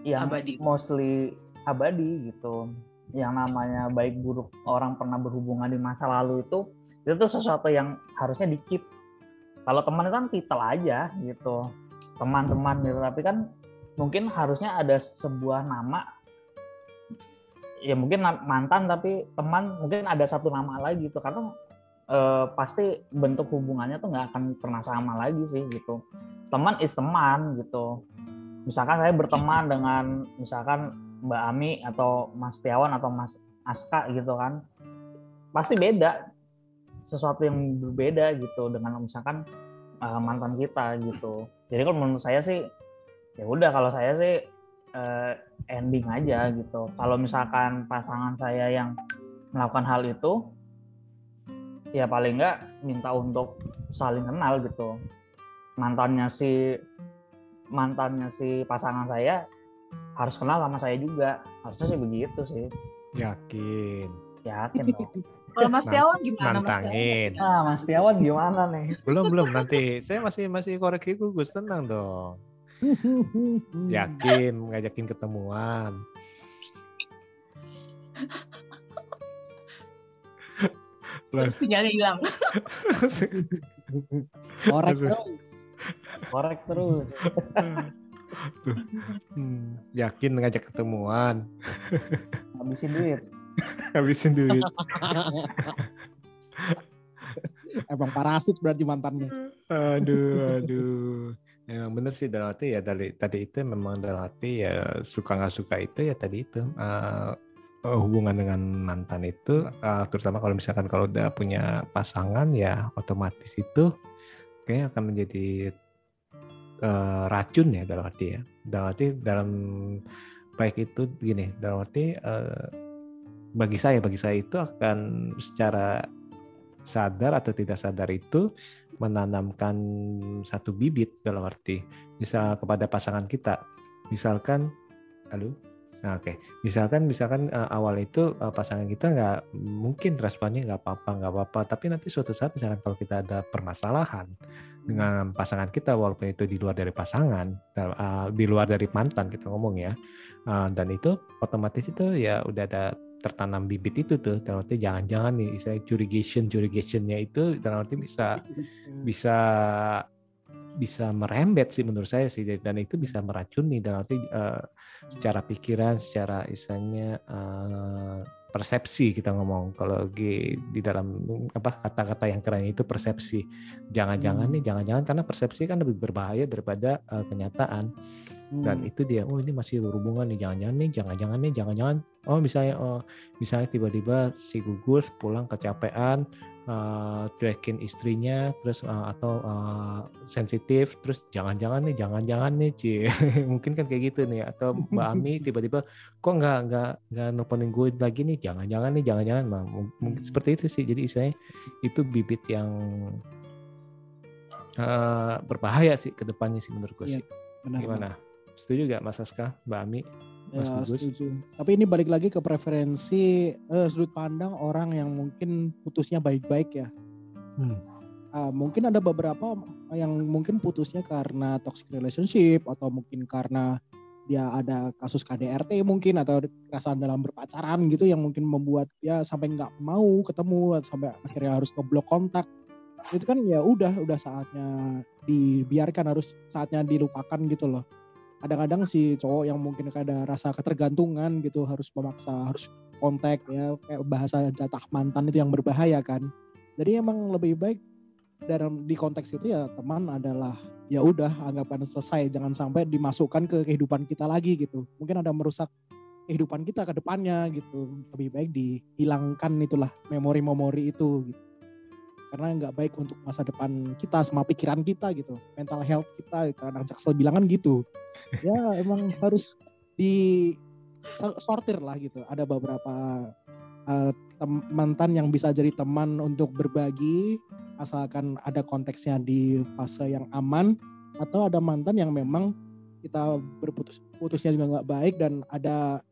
yang abadi. mostly abadi gitu. Yang namanya baik buruk orang pernah berhubungan di masa lalu itu itu tuh sesuatu yang harusnya dikit. Kalau teman itu kan titel aja gitu. Teman-teman gitu tapi kan mungkin harusnya ada sebuah nama ya mungkin mantan tapi teman mungkin ada satu nama lagi gitu. Karena eh, pasti bentuk hubungannya tuh nggak akan pernah sama lagi sih gitu. Teman is teman gitu. Misalkan saya berteman dengan misalkan Mbak Ami atau Mas Tiawan atau Mas Aska gitu kan pasti beda. Sesuatu yang berbeda gitu dengan misalkan uh, mantan kita gitu. Jadi kalau menurut saya sih ya udah kalau saya sih uh, ending aja gitu. Kalau misalkan pasangan saya yang melakukan hal itu, ya paling nggak minta untuk saling kenal gitu. Mantannya si mantannya si pasangan saya harus kenal sama saya juga. Harusnya sih begitu sih. Yakin. Yakin dong. Kalau Mas Tiawan gimana nantangin. Nah Mas Tiawan gimana nih? Belum belum. Nanti saya masih masih koreksi gugus. Tenang dong yakin ngajakin ketemuan Sinyalnya hilang. Korek terus. korek terus Hmm, yakin ngajak ketemuan habisin duit habisin duit Emang parasit berarti mantannya. aduh aduh Emang bener sih dalam arti ya dari tadi itu memang dalam arti ya suka nggak suka itu ya tadi itu. Uh, hubungan dengan mantan itu uh, terutama kalau misalkan kalau udah punya pasangan ya otomatis itu kayak akan menjadi uh, racun ya dalam arti ya. Dalam arti dalam baik itu gini dalam arti uh, bagi saya bagi saya itu akan secara sadar atau tidak sadar itu menanamkan satu bibit dalam arti misal kepada pasangan kita. Misalkan halo? Nah oke. Okay. misalkan misalkan uh, awal itu uh, pasangan kita nggak mungkin responnya nggak apa-apa nggak apa-apa. Tapi nanti suatu saat misalkan kalau kita ada permasalahan dengan pasangan kita walaupun itu di luar dari pasangan uh, di luar dari mantan kita ngomong ya dan itu otomatis itu ya udah ada tertanam bibit itu tuh dalam arti jangan-jangan nih saya curigation curigationnya itu dalam arti bisa bisa bisa merembet sih menurut saya sih dan itu bisa meracuni dalam arti uh, secara pikiran secara istilahnya uh, persepsi kita ngomong. Kalau di, di dalam apa kata-kata yang keren itu persepsi. Jangan-jangan nih jangan-jangan karena persepsi kan lebih berbahaya daripada uh, kenyataan dan itu dia oh ini masih berhubungan nih jangan-jangan nih jangan-jangan nih jangan-jangan. Oh misalnya oh misalnya tiba-tiba si gugus pulang kecapean uh, cuekin istrinya terus uh, atau uh, sensitif terus jangan-jangan nih jangan-jangan nih cie mungkin kan kayak gitu nih atau mbak Ami tiba-tiba kok nggak nggak nggak nelfonin gue lagi nih? Jangan-jangan nih jangan-jangan. Mungkin seperti itu sih. Jadi saya itu bibit yang uh, berbahaya sih ke depannya sih menurut gue Iya, sih. Benar. gimana setuju gak Mas Aska Mbak Ami Mas Ya, Gugus? setuju. Tapi ini balik lagi ke preferensi eh, sudut pandang orang yang mungkin putusnya baik-baik ya. Hmm. Ah, mungkin ada beberapa yang mungkin putusnya karena toxic relationship atau mungkin karena dia ada kasus KDRT mungkin atau kekerasan dalam berpacaran gitu yang mungkin membuat ya sampai nggak mau ketemu sampai akhirnya harus ngeblok kontak itu kan ya udah udah saatnya dibiarkan harus saatnya dilupakan gitu loh kadang-kadang si cowok yang mungkin ada rasa ketergantungan gitu harus memaksa harus kontak ya kayak bahasa jatah mantan itu yang berbahaya kan. Jadi emang lebih baik dalam di konteks itu ya teman adalah ya udah anggapan selesai jangan sampai dimasukkan ke kehidupan kita lagi gitu. Mungkin ada merusak kehidupan kita ke depannya gitu. Lebih baik dihilangkan itulah memori-memori itu gitu karena nggak baik untuk masa depan kita sama pikiran kita gitu mental health kita karena jaksel bilang kan gitu. Ya emang harus di sortir lah gitu. Ada beberapa uh, mantan yang bisa jadi teman untuk berbagi asalkan ada konteksnya di fase yang aman atau ada mantan yang memang kita berputus putusnya juga nggak baik dan ada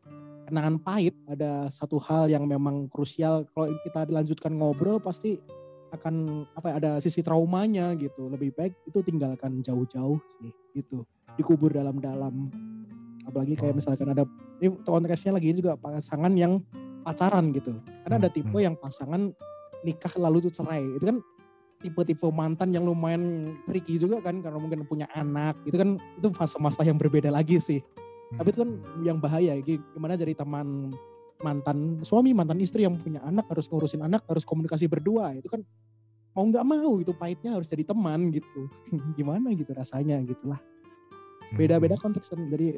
kenangan pahit ada satu hal yang memang krusial. Kalau kita dilanjutkan ngobrol pasti akan apa ya, ada sisi traumanya gitu. Lebih baik itu tinggalkan jauh-jauh sih gitu. Dikubur dalam-dalam. Apalagi kayak misalkan ada ini konteksnya lagi juga pasangan yang pacaran gitu. Karena ada tipe yang pasangan nikah lalu tuh cerai. Itu kan tipe-tipe mantan yang lumayan tricky juga kan karena mungkin punya anak. Itu kan itu masa-masa yang berbeda lagi sih. Tapi itu kan yang bahaya. Gimana jadi teman mantan suami mantan istri yang punya anak harus ngurusin anak harus komunikasi berdua itu kan mau nggak mau itu pahitnya harus jadi teman gitu. Gimana gitu rasanya gitulah. Beda-beda konteks dari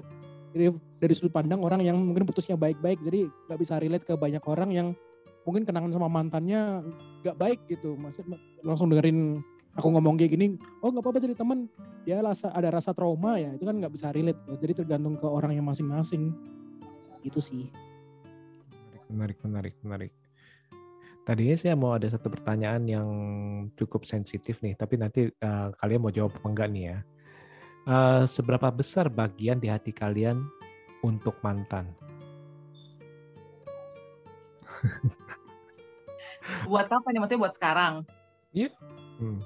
dari dari sudut pandang orang yang mungkin putusnya baik-baik jadi nggak bisa relate ke banyak orang yang mungkin kenangan sama mantannya nggak baik gitu. Maksud langsung dengerin aku ngomong kayak gini oh nggak apa-apa jadi teman. Dia rasa ada rasa trauma ya itu kan nggak bisa relate. Jadi tergantung ke orang yang masing-masing. Itu sih menarik menarik menarik tadinya saya mau ada satu pertanyaan yang cukup sensitif nih tapi nanti uh, kalian mau jawab apa enggak nih ya Uh, seberapa besar bagian di hati kalian untuk mantan? buat apa nih? Maksudnya buat sekarang? Iya. Hmm.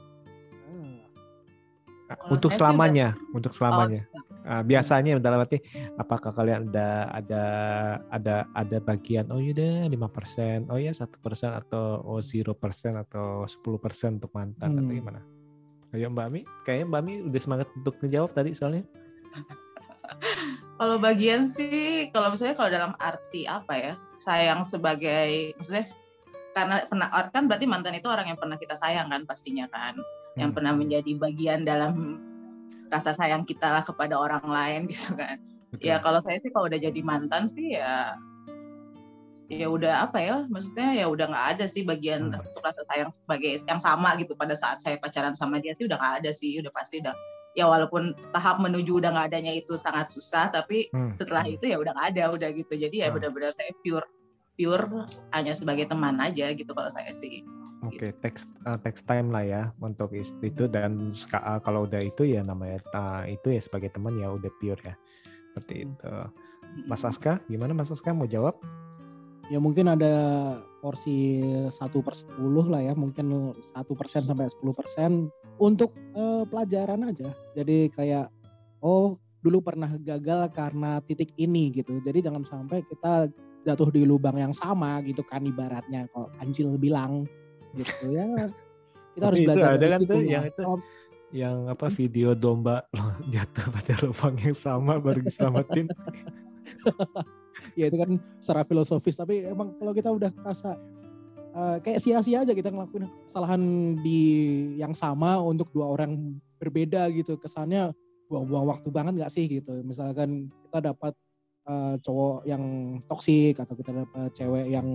untuk selamanya, udah... untuk selamanya. Oh, uh, biasanya dalam arti apakah kalian ada ada ada ada bagian oh yaudah lima persen, oh ya satu persen atau oh zero persen atau sepuluh persen untuk mantan hmm. atau gimana? Ayo Mbak Mi, kayaknya Mbak Mi udah semangat untuk menjawab tadi soalnya. kalau bagian sih, kalau misalnya kalau dalam arti apa ya, sayang sebagai, maksudnya karena pernah kan berarti mantan itu orang yang pernah kita sayang kan pastinya kan hmm. yang pernah menjadi bagian dalam rasa sayang kita lah kepada orang lain gitu kan Betul. ya kalau saya sih kalau udah jadi mantan sih ya ya udah apa ya maksudnya ya udah nggak ada sih bagian hmm. untuk rasa sayang sebagai yang sama gitu pada saat saya pacaran sama dia sih udah nggak ada sih udah pasti udah ya walaupun tahap menuju udah nggak adanya itu sangat susah tapi hmm. setelah hmm. itu ya udah nggak ada udah gitu jadi ya hmm. benar-benar saya pure pure hanya sebagai teman aja gitu kalau saya sih. Oke, okay, gitu. text uh, text time lah ya untuk itu dan uh, kalau udah itu ya namanya uh, itu ya sebagai teman ya udah pure ya seperti itu. Mas Aska, gimana Mas Aska mau jawab? Ya mungkin ada porsi satu per sepuluh lah ya, mungkin satu persen sampai sepuluh persen untuk uh, pelajaran aja. Jadi kayak oh dulu pernah gagal karena titik ini gitu. Jadi jangan sampai kita jatuh di lubang yang sama gitu kan ibaratnya kalau Anjil bilang gitu ya. Kita harus belajar ada kan tuh yang itu yang apa video domba loh, jatuh pada lubang yang sama baru diselamatin. Ya itu kan secara filosofis tapi emang kalau kita udah rasa uh, kayak sia-sia aja kita ngelakuin kesalahan di yang sama untuk dua orang berbeda gitu. Kesannya buang-buang waktu banget nggak sih gitu. Misalkan kita dapat uh, cowok yang toksik atau kita dapat cewek yang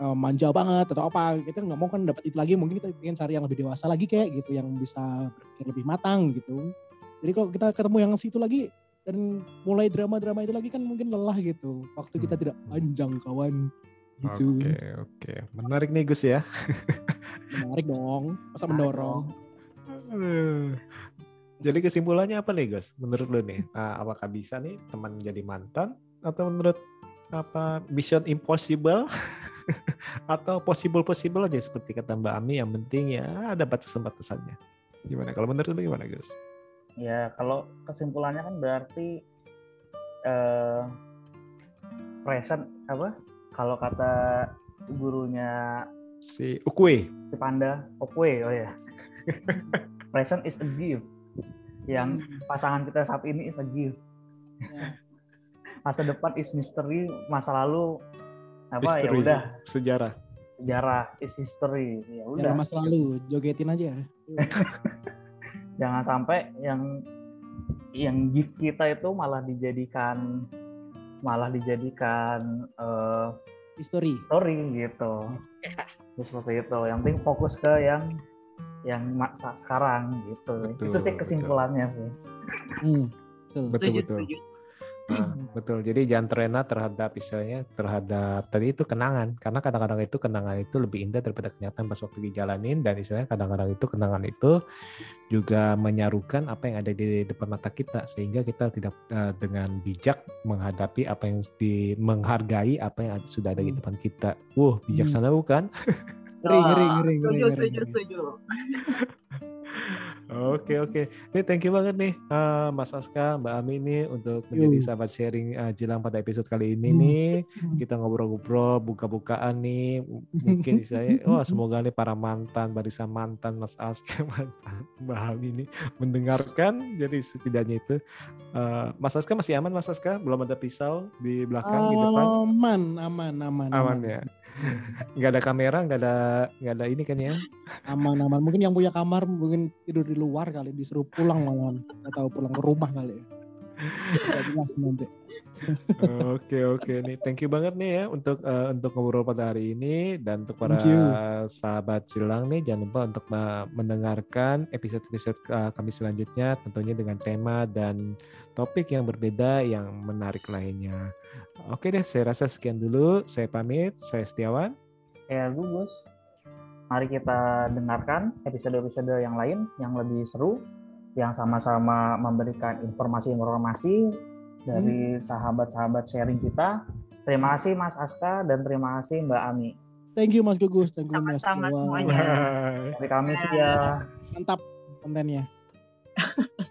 uh, manja banget atau apa kita nggak mau kan dapat itu lagi mungkin kita ingin cari yang lebih dewasa lagi kayak gitu yang bisa berpikir lebih matang gitu jadi kalau kita ketemu yang situ lagi dan mulai drama-drama itu lagi kan mungkin lelah gitu waktu kita hmm. tidak panjang kawan gitu oke okay, oke okay. menarik nih Gus ya menarik dong masa mendorong jadi kesimpulannya apa nih Gus? Menurut lo nih, nah, apakah bisa nih teman jadi mantan atau menurut apa mission impossible atau possible possible aja seperti kata Mbak Ami yang penting ya ada batasan-batasannya. Gimana? Kalau menurut lo gimana Gus? Ya kalau kesimpulannya kan berarti uh, present apa? Kalau kata gurunya si Ukwe, si Panda, Ukwe, oh ya. present is a gift yang hmm. pasangan kita saat ini is a gift. Masa depan is mystery, masa lalu apa ya udah sejarah. Sejarah is history. Ya udah. masa lalu, jogetin aja. Jangan sampai yang yang gift kita itu malah dijadikan malah dijadikan uh, history. Story gitu. Seperti itu. Yang penting fokus ke yang yang masa sekarang gitu. Betul, itu sih kesimpulannya betul. sih. Hmm, betul betul. betul. Nah, betul. Jadi jangan terlena terhadap istilahnya terhadap tadi itu kenangan karena kadang-kadang itu kenangan itu lebih indah daripada kenyataan pas waktu dijalanin dan istilahnya kadang-kadang itu kenangan itu juga menyarukan apa yang ada di depan mata kita sehingga kita tidak uh, dengan bijak menghadapi apa yang di menghargai apa yang sudah ada di hmm. depan kita. Wuh, bijaksana hmm. bukan? ngeri ngeri ngeri ngeri setuju setuju Oke oke, ini thank you banget nih uh, Mas Aska, Mbak Ami ini untuk menjadi sahabat sharing uh, Jilang pada episode kali ini hmm. nih. Kita ngobrol-ngobrol, buka-bukaan nih. Mungkin saya, wah oh, semoga nih para mantan, barisan mantan Mas Aska, mantan Mbak Ami ini mendengarkan. Jadi setidaknya itu uh, Mas Aska masih aman Mas Aska? Belum ada pisau di belakang, di depan? Aman, aman, aman. Aman, aman. ya nggak ada kamera nggak ada nggak ada ini kan ya. Aman aman mungkin yang punya kamar mungkin tidur di luar kali disuruh pulang malam. Atau pulang ke rumah kali ya. Jelas nanti Oke oke nih, thank you banget nih ya untuk uh, untuk ngobrol pada hari ini dan untuk para sahabat silang nih jangan lupa untuk mendengarkan episode-episode uh, kami selanjutnya tentunya dengan tema dan topik yang berbeda yang menarik lainnya. Oke deh, saya rasa sekian dulu. Saya pamit. Saya Setiawan. Ya, Gugus. Mari kita dengarkan episode-episode yang lain yang lebih seru yang sama-sama memberikan informasi-informasi dari Hmm. sahabat-sahabat sharing kita. Terima kasih Mas Aska dan terima kasih Mbak Ami. Thank you Mas Gugus, thank you Mas Dewa. semuanya. Dari kami sih ya. Mantap kontennya.